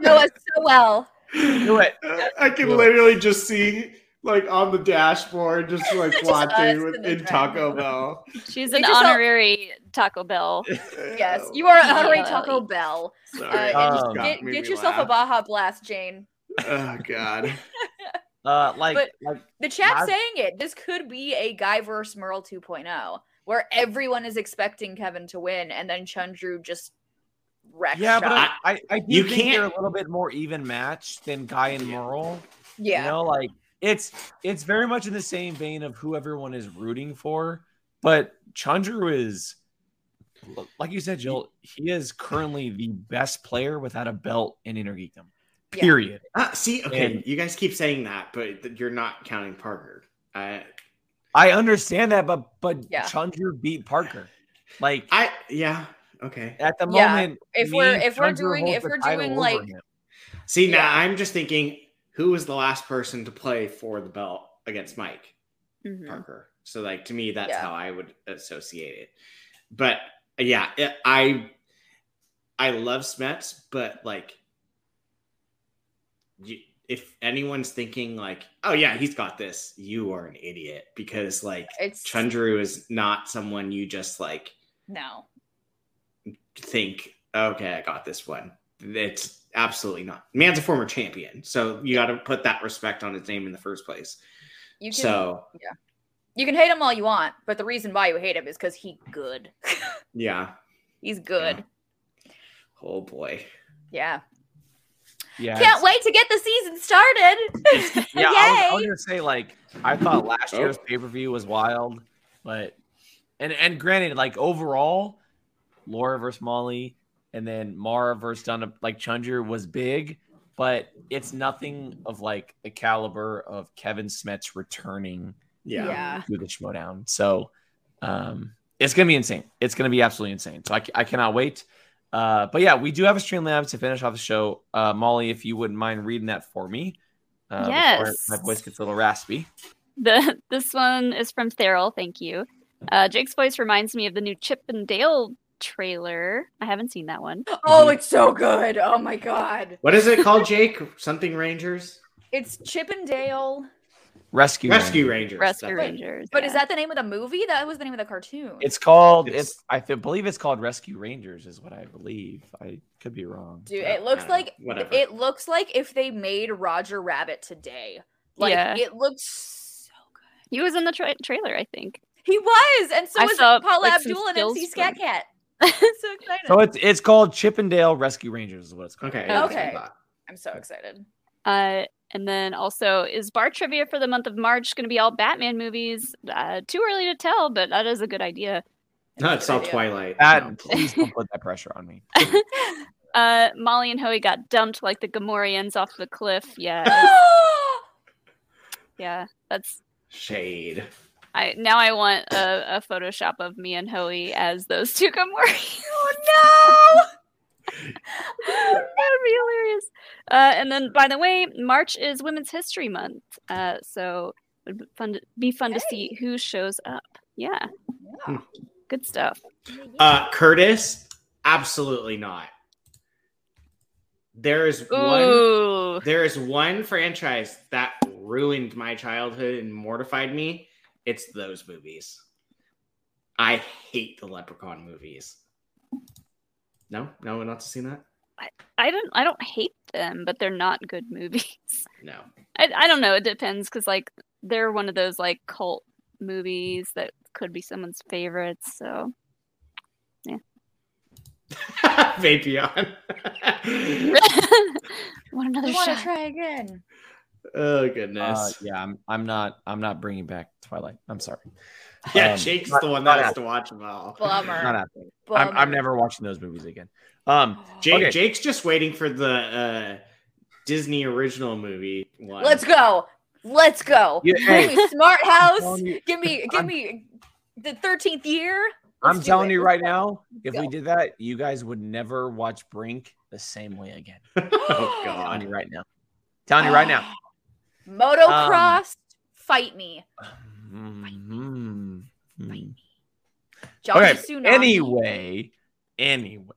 know us so well. Do it. I can Do it. literally just see like on the dashboard, just like Just watching with, in in Taco Bell. She's an just all- honorary Taco Bell. Yes, you are an honorary Taco Bell. Sorry, Uh, it Um, Get, get me yourself a. Baja Blast, Jane. Oh God. Uh, like, But- like The chat's I've- saying it. This could be a Guy versus Merle 2.0, where everyone is expecting Kevin to win, and then Chandru just wrecks. yeah, but. I, I, I do You think can't- they're a little bit more even match than Guy and Merle. yeah, You know, like it's it's very much in the same vein of who everyone is rooting for, but Chandru is like you said, Jill, he is currently the best player without a belt in Innergeekdom. Yeah. Period. Ah, see, okay, And- you guys keep saying that, but you're not counting Parker. I, I understand that, but but Yeah. Chandru beat Parker. Like I, yeah, okay. at the Yeah, moment, if we're- if we're doing- if we're doing, like- him. See, now Yeah. I'm just thinking, who was the last person to play for the belt against Mike Mhm. Parker? So, like to me, that's Yeah. how I would associate it. But yeah, it, I, I love Smets, but like, you, if anyone's thinking like, oh yeah, he's got this, you are an idiot because like it's Chandru is not someone you just like no. think, okay, I got this one. It's absolutely not. Man's a former champion, so you got to put that respect on his name in the first place. You can So you can hate him all you want, but the reason why you hate him is because he good. yeah, He's good. oh boy, Yeah. Yeah, Can't wait to get the season started. Yeah, I was, I was gonna say like I thought last Oh. year's pay per view was wild, but and and granted, like overall, Laura versus Molly, and then Mara versus Donna, like Chunger was big, but it's nothing of like the caliber of Kevin Smets returning yeah, Yeah. to the Schmoedown. So um, it's gonna be insane. It's gonna be absolutely insane. So I, I cannot wait. Uh, but yeah, we do have a Streamlabs to finish off the show. Uh, Molly, if you wouldn't mind reading that for me. Uh, before Yes. My voice gets a little raspy. The this one is from Theral. Thank you. Uh, Jake's voice reminds me of the new Chip and Dale trailer. I haven't seen that one. oh, it's so good. Oh my god. What is it called, Jake? Something Rangers, It's Chippendale. Rescue. Rescue Rangers. Rangers. Rescue That's. Rangers. But is that the name of the movie? That was the name of the cartoon. It's called. It's- It's. I th- believe it's called Rescue Rangers. Is what I believe. I could be wrong. Dude, it looks I don't know. like Whatever. it looks like if they made Roger Rabbit today. Like Yeah. it looks so good. he was in the tra- trailer? I think. He was, and so I was saw, Paula like, Abdul and stills MC from- Skat Kat. so excited. So it's it's called Chippendale Rescue Rangers. Is what it's called. Okay. Okay. I thought. I'm so excited. Uh, and then also, is bar trivia for the month of March going to be all Batman movies? Uh, too early to tell, but that is a good idea. No, it's all idea. Twilight. That No. please don't put that pressure on me. uh, Molly and Hoey got dumped like the Gamorreans off the cliff. Yeah, yeah, that's Shade. I now I want a, a Photoshop of me and Hoey as those two come working. Oh no. that would be hilarious. Uh, and then, by the way, March is Women's History Month, uh, so it would be fun to, be fun to see who shows up. Yeah, no! good stuff. Uh, Curtis, absolutely not. There is one. There is one franchise that ruined my childhood and mortified me. It's those movies. I hate the Leprechaun movies. No, no one else has seen that. I don't I don't hate them, but they're not good movies. No. I I don't know. It depends because like they're one of those like cult movies that could be someone's favorites. So yeah. Vapion. want another I want to try again. Oh Uh, goodness. yeah, I'm. I'm not. I'm not bringing back Twilight. I'm sorry. yeah, um, Jake's not- the one that has to watch them all. Bummer. Not happening. I'm, I'm never watching those movies again. Um, Jake, Okay. Jake's just waiting for the uh, Disney original movie one. Let's go. Let's go. Yeah, Give me Smart House. you- Give me, give I'm- me the thirteenth year. I'm Let's do telling it. you right now, if go. we did that, you guys would never watch Brink the same way again. oh telling god. you right now. Telling you right now. Motocross, fight me. Mhm. Mhm. John Okay. Tsunami. Anyway, anyway,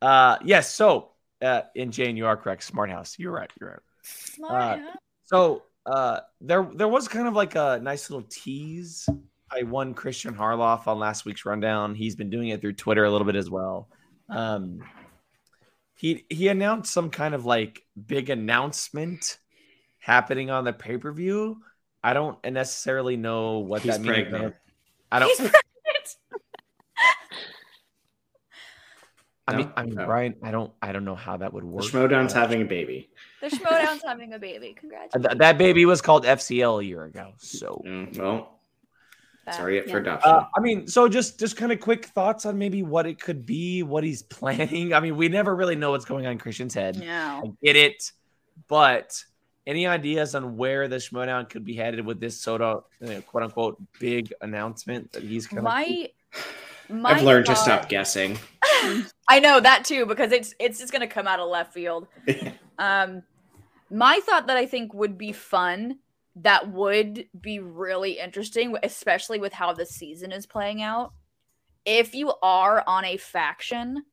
uh, yes. So, uh, and Jane, you are correct. Smart House. You're right. You're right. Smart uh, So, uh, there there was kind of like a nice little tease. I won Christian Harloff on last week's rundown. He's been doing it through Twitter a little bit as well. Um, he he announced some kind of like big announcement happening on the pay per view. I don't necessarily know what He's that means. pregnant. I don't. He's pregnant. I mean, No? I mean, Oh. Brian, I don't, I don't know how that would The work. Schmoedown's Uh, having a baby. The Schmoedown's having a baby. Congratulations. th- that baby was called FCL a year ago. So, Mm, well, Bad. sorry for adoption. uh, I mean, so just, just kind of quick thoughts on maybe what it could be, what he's planning. I mean, we never really know what's going on in Christian's head. I No. get it, but any ideas on where the Schmoedown could be headed with this soda, quote unquote, big announcement that he's kind of My, my I've learned to stop guessing. I know that too because it's it's just gonna come out of left field. Um, my thought that I think would be fun, that would be really interesting, especially with how the season is playing out. If you are on a faction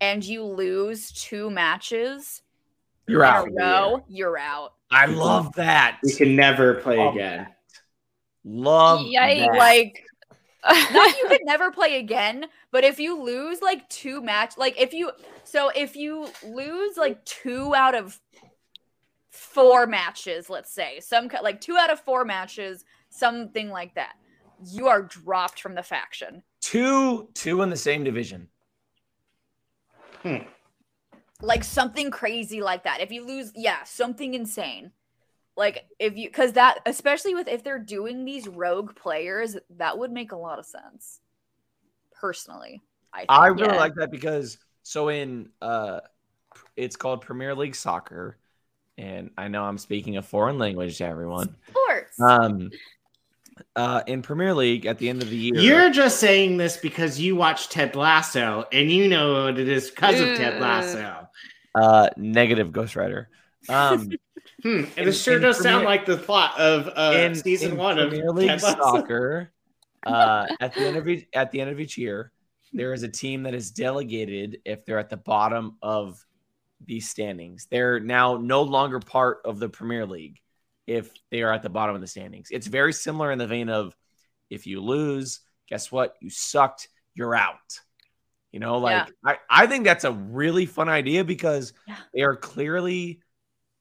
and you lose two matches You're in out. a row, you're out. I love that. we can never play Love again. Love Yikes. that. Like not you could never play again, but if you lose like two match, like if you so if you lose like two out of four matches, let's say some like two out of four matches, something like that, you are dropped from the faction. two, two in the same division. Hmm. Like something crazy like that. If you lose, yeah, something insane. Like if you because that especially with if they're doing these rogue players, that would make a lot of sense. Personally, I think. I really Yeah. like that because so in uh it's called Premier League Soccer and I know I'm speaking a foreign language to everyone. sports. Um uh in Premier League at the end of the year You're just saying this because you watch Ted Lasso and you know what it is because of Ted Ooh. Lasso. uh negative Ghost Rider. Um Hmm. And In- it sure in does sound like the plot of uh, in season in one of Premier League Ted Lasso. Soccer uh at the end of each, at the end of each year there is a team that is delegated if they're at the bottom of these standings. They're now no longer part of the Premier League if they are at the bottom of the standings. It's very similar in the vein of if you lose, guess what? You sucked, you're out. You know, like I, I think that's a really fun idea because Yeah. they are clearly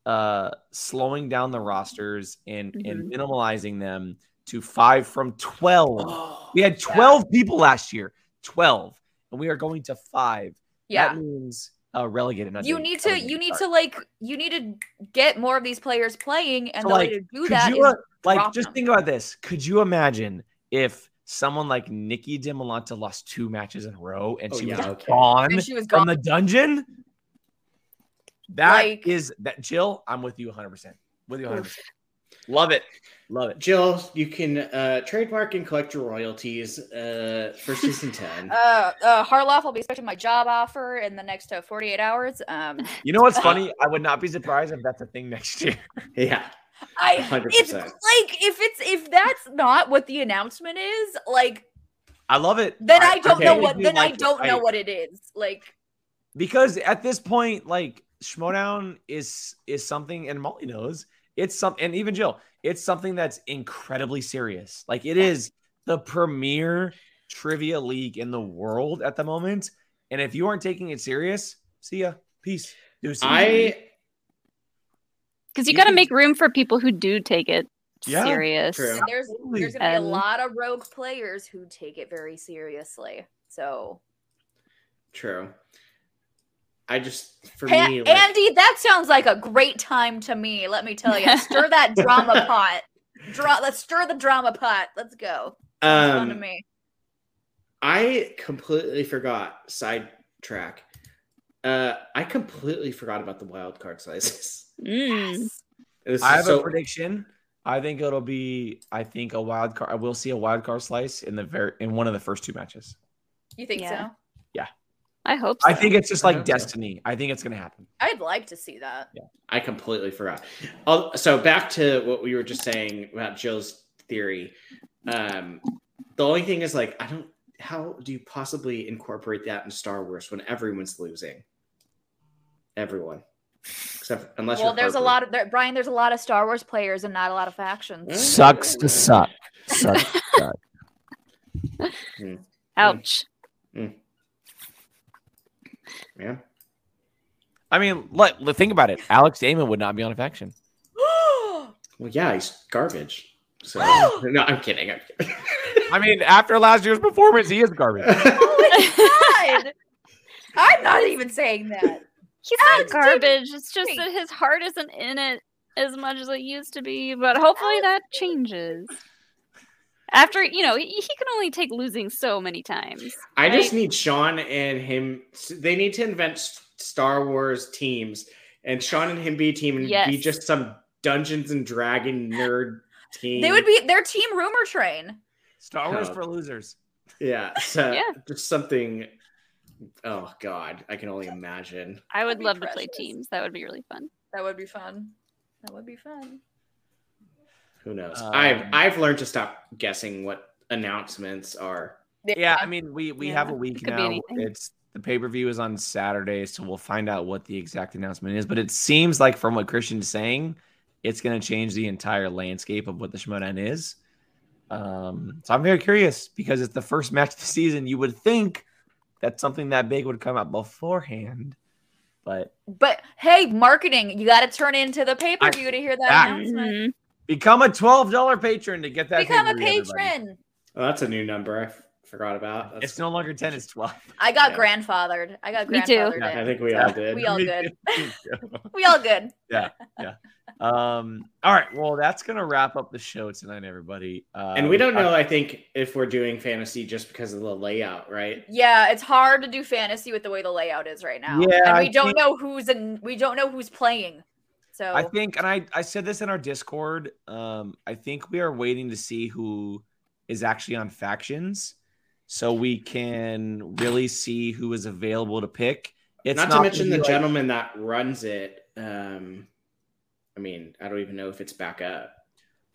uh slowing down the rosters and and minimalizing them to five from 12. Oh, We had 12 people last year, 12, and we are going to five. yeah. That means uh, relegated. not you doing- need to relegated, you need sorry. to like you need to get more of these players playing and So, the like, way to do Could that you, is uh, like drop just them. think about this? Could you imagine if someone like Nikki Dimalanta lost two matches in a row and Oh, she yeah, was okay. gone and she was from the dungeon? That Like- is that Jill. I'm with you 100. percent With you 100. Percent Love it. Love it. Jill, you can uh, trademark and collect your royalties uh, for season 10. Uh, uh, Harloff will be expecting my job offer in the next uh, 48 hours. Um, You know what's funny? I would not be surprised if that's a thing next year. yeah. I 100. it's like if it's if that's not what the announcement is, like I love it. then I, don't okay. know what then I Like it. don't know I- what it is. Like because at this point, like Schmoedown is is something, and Molly knows it's something, and even Jill, it's something that's incredibly serious. Like it is the premier trivia league in the world at the moment, and if you aren't taking it serious, see ya, peace. Deuces. I Because you, You got to make room for people who do take it Yeah, serious. true. there's there's gonna be a lot of rogue players who take it very seriously. So true. I just for Ha- me like, Andy, that sounds like a great time to me. Let me tell you, stir that drama pot. Dra- let's stir the drama pot. Let's go. Sounds fun to um, me. I completely forgot sidetrack. Uh, I completely forgot about the wild card slices. Mm. This I have so- a prediction. I think it'll be. I think a wild card. I will see a wild card slice in the very in one of the first two matches. You think so? Yeah. so? I hope so. I think it's just like hope so. destiny. I think it's gonna happen. I'd like to see that. Yeah. I completely forgot. I'll, so back to what we were just saying about Jill's theory. Um, the only thing is like I don't. How do you possibly incorporate that in Star Wars when everyone's losing? Everyone, except unless well, you're there's a lot of there, Brian. There's a lot of Star Wars players and not a lot of factions. Mm. Sucks to suck. Sucks. to suck. Ouch. Yeah. I mean, let, let think about it. Alex Damon would not be on a faction. Well, yeah, he's garbage. So no, I'm kidding. I'm kidding. I mean, after last year's performance, he is garbage. oh my god! I'm not even saying that. He's Alex not garbage. It's just that his heart isn't in it as much as it used to be. But hopefully that changes. After you know, he, he can only take losing so many times. I just need Sean and him. They need to invent Star Wars teams, and Sean and him be a team and be just some Dungeons and Dragon nerd team. They would be their team rumor train. Star Wars Oh. for losers. yeah. So Yeah. just something. Oh God, I can only imagine. I would That'd be love to play teams. That would be really fun. That would be fun. That would be fun. Who knows? Um, I've I've learned to stop guessing what announcements are. Yeah, I mean, we we have a week it now. It's the pay per view is on Saturday, so we'll find out what the exact announcement is. But it seems like from what Christian's saying, it's going to change the entire landscape of what the Schmoedown is. Um, so I'm very curious because it's the first match of the season. You would think that something that big would come out beforehand, but But hey, marketing, you got to turn into the pay per view to hear that Back. announcement. Mhm. Become a twelve dollar patron to get that. Become a patron. Oh, that's a new number. I f- forgot about. That's, It's no longer ten; it's twelve. I got Yeah. grandfathered. I got Me too. grandfathered. I think we all did. We all good. We all good. Yeah. Yeah. Um, all right. Well, that's gonna wrap up the show tonight, everybody. Uh, and we don't know. I think if we're doing fantasy just because of the layout, right? Yeah, it's hard to do fantasy with the way the layout is right now. Yeah, and we I don't think- know who's in. We don't know who's playing. So I think, and I I said this in our Discord. Um, I think we are waiting to see who is actually on factions, so we can really see who is available to pick. It's not, not to mention the like- gentleman that runs it. Um, I mean, I don't even know if it's back up.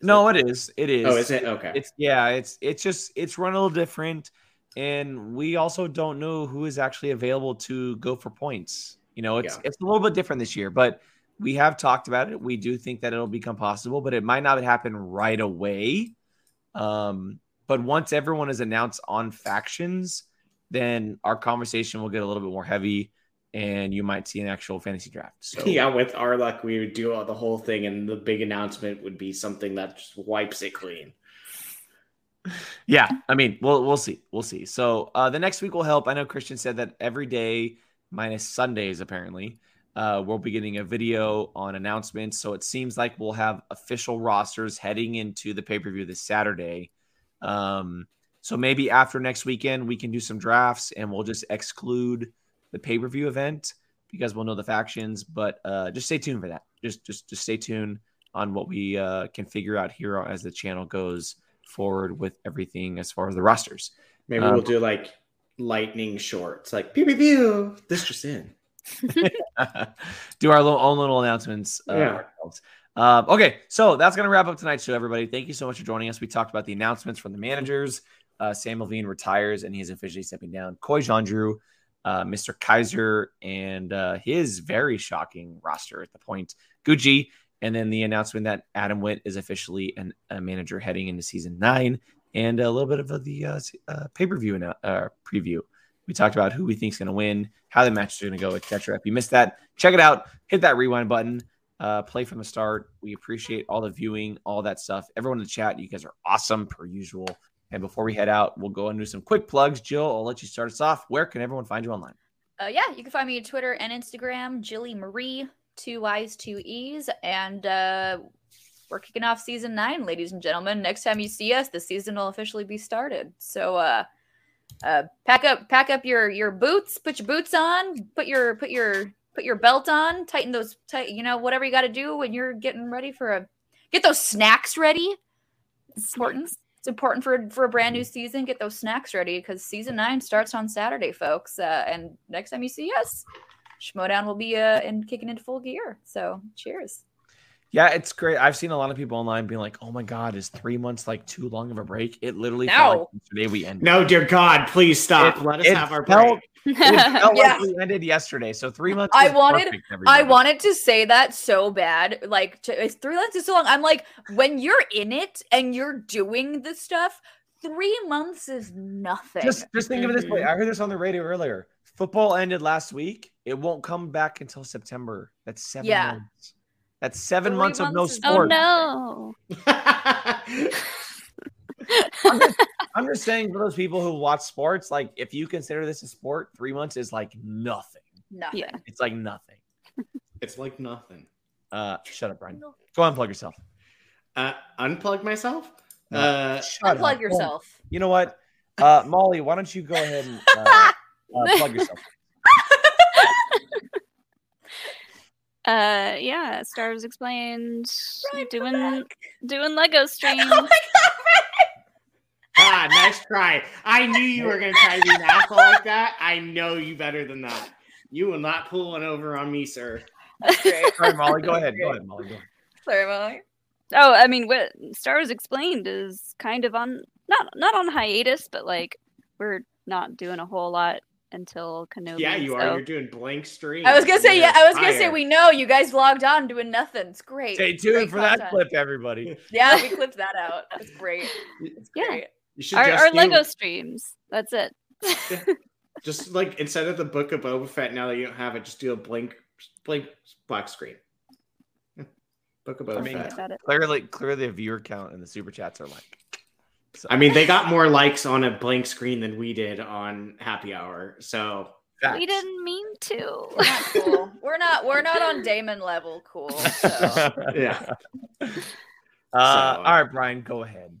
Is No, it is. It is. Oh, is it? Okay. It's yeah. It's it's just it's run a little different, and we also don't know who is actually available to go for points. You know, it's Yeah. it's a little bit different this year, but we have talked about it. We do think that it'll become possible, but it might not happen right away. Um, but once everyone is announced on factions, then our conversation will get a little bit more heavy, and you might see an actual fantasy draft. So yeah, with our luck, we would do all the whole thing, and the big announcement would be something that just wipes it clean. Yeah, I mean, we'll we'll see, we'll see. So uh, the next week will help. I know Christian said that every day minus Sundays apparently, uh, we'll be getting a video on announcements. So it seems like we'll have official rosters heading into the pay per view this Saturday. Um, so maybe after next weekend we can do some drafts and we'll just exclude the pay per view event because we'll know the factions. But uh, just stay tuned for that. Just just just stay tuned. on what we uh, can figure out here as the channel goes forward with everything as far as the rosters. Maybe Um, we'll do like lightning shorts, like pew pew pew. This just in. do our little, own little announcements. Uh, Yeah. ourselves. Um, okay, so that's going to wrap up tonight's show, everybody. Thank you so much for joining us. We talked about the announcements from the managers. Uh, Samm Levine retires and he is officially stepping down. Koi Jandreau, uh, Mr. Kaiser, and uh, his very shocking roster at the point. Gucci, and then the announcement that Adam Witt is officially an, a manager heading into season nine, and a little bit of the uh, uh, pay per view uh, preview. We talked about who we think is going to win, how the match is going to go, etc. If you missed that, check it out. Hit that rewind button. Uh, play from the start. We appreciate all the viewing, all that stuff. Everyone in the chat, you guys are awesome per usual. And before we head out, we'll go and do some quick plugs. Jill, I'll let you start us off. Where can everyone find you online? Uh, yeah, you can find me on Twitter and Instagram, Jilly Marie, two Y's, two E's, and uh, we're kicking off season nine, ladies and gentlemen. Next time you see us, the season will officially be started. So, uh, uh, pack up, pack up your your boots, put your boots on, put your put your put your belt on, tighten those, tight, you know, whatever you got to do when you're getting ready for a get those snacks ready. It's important. It's important for for a brand new season. Get those snacks ready because season nine starts on Saturday, folks. Uh, and next time you see us, Schmoedown will be uh in kicking into full gear. So cheers. Yeah, it's great. I've seen a lot of people online being like, "Oh my god, is three months like too long of a break?" It literally No. felt like yesterday we ended. No, dear God, please stop. It- Let us it have our felt- break. It felt Yeah. like we ended yesterday. So three months. I wanted- perfect, I wanted to say that so bad. Like to, it's three months is so long. I'm like, when you're in it and you're doing the stuff, three months is nothing. just just think of it this way. Mhm. I heard this on the radio earlier. Football ended last week. It won't come back until September. That's seven Yeah. months. That's seven Three months of no months is- oh sport. no. I'm, just, I'm just saying for those people who watch sports, like if you consider this a sport, three months is like nothing. nothing. Yeah. It's like nothing. it's like nothing. Uh, shut up, Brian. Go unplug yourself. Uh, unplug myself. No. Uh, Shut Unplug up. yourself. You know what, uh, Molly? Why don't you go ahead and uh, uh, plug yourself? Uh, yeah, Stars Explained Brian, doing doing Lego streams. Oh my god, ah, nice try. I knew you were going to try to be an asshole like that. I know you better than that. You will not pull one over on me, sir. That's great. All right, Molly, go ahead. Go ahead, Molly. Go ahead. Sorry, Molly. Oh, I mean, what Stars Explained is kind of on not not on hiatus, but like we're not doing a whole lot until Kenobi. Yeah, you are. You're doing blank stream. I was gonna say, You're yeah, I was gonna say we know you guys logged on doing nothing. It's great. Stay Great tuned for that clip, everybody. Yeah, we clipped that out. That's great. It's Yeah. great. You should our, just our do- Lego streams. That's it. Just like instead of the book of Boba Fett, now that you don't have it, just do a blank, blank black screen. Book of Boba I mean, Fett. Clearly, clearly, the viewer count and the super chats are like. So, I mean, they got more likes on a blank screen than we did on Happy Hour. So facts. We didn't mean to. We're not cool. we're not. We're not on Damon level cool. So. yeah. Uh, So- all right, Brian, go ahead.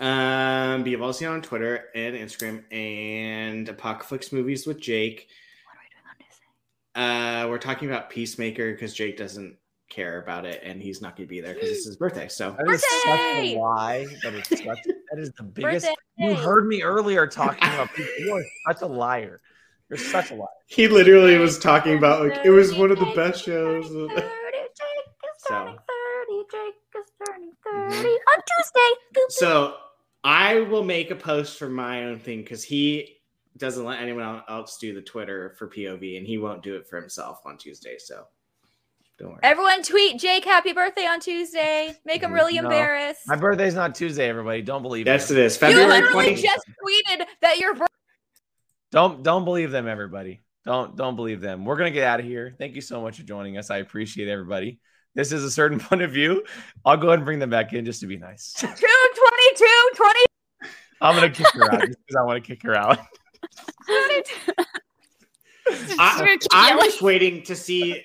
Um, be able to see on Twitter and Instagram and Apocalypse movies with Jake. What are we doing on Disney? Uh, we're talking about Peacemaker because Jake doesn't care about it and he's not going to be there because it's his birthday. So That is such Birthday! a lie. That is such. That is the biggest. Birthday. You heard me earlier talking about people. You are such a liar. You're such a liar. he literally was talking about like it was one of the best shows. Thirty, Jake is So. thirty. Jake is turning Mhm. 30 on Tuesday. Boop, boop. So I will make a post for my own thing because he doesn't let anyone else do the Twitter for POV and he won't do it for himself on Tuesday. So don't worry. Everyone tweet Jake happy birthday on Tuesday. Make him really No. embarrassed. My birthday's not Tuesday. Everybody, don't believe. yes, them. it is. You February literally 20th. just tweeted that your birthday. Don't don't believe them, everybody. Don't don't believe them. We're gonna get out of here. Thank you so much for joining us. I appreciate everybody. This is a certain point of view. I'll go ahead and bring them back in just to be nice. 222, 20, I'm gonna kick her out because I want to kick her out. I, Keep I'm yelling. just waiting to see.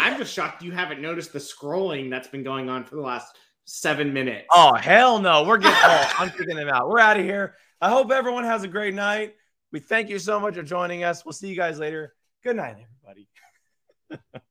I'm just shocked you haven't noticed the scrolling that's been going on for the last seven minutes. Oh hell no! We're getting. I'm kicking them out. We're out of here. I hope everyone has a great night. We thank you so much for joining us. We'll see you guys later. Good night, everybody.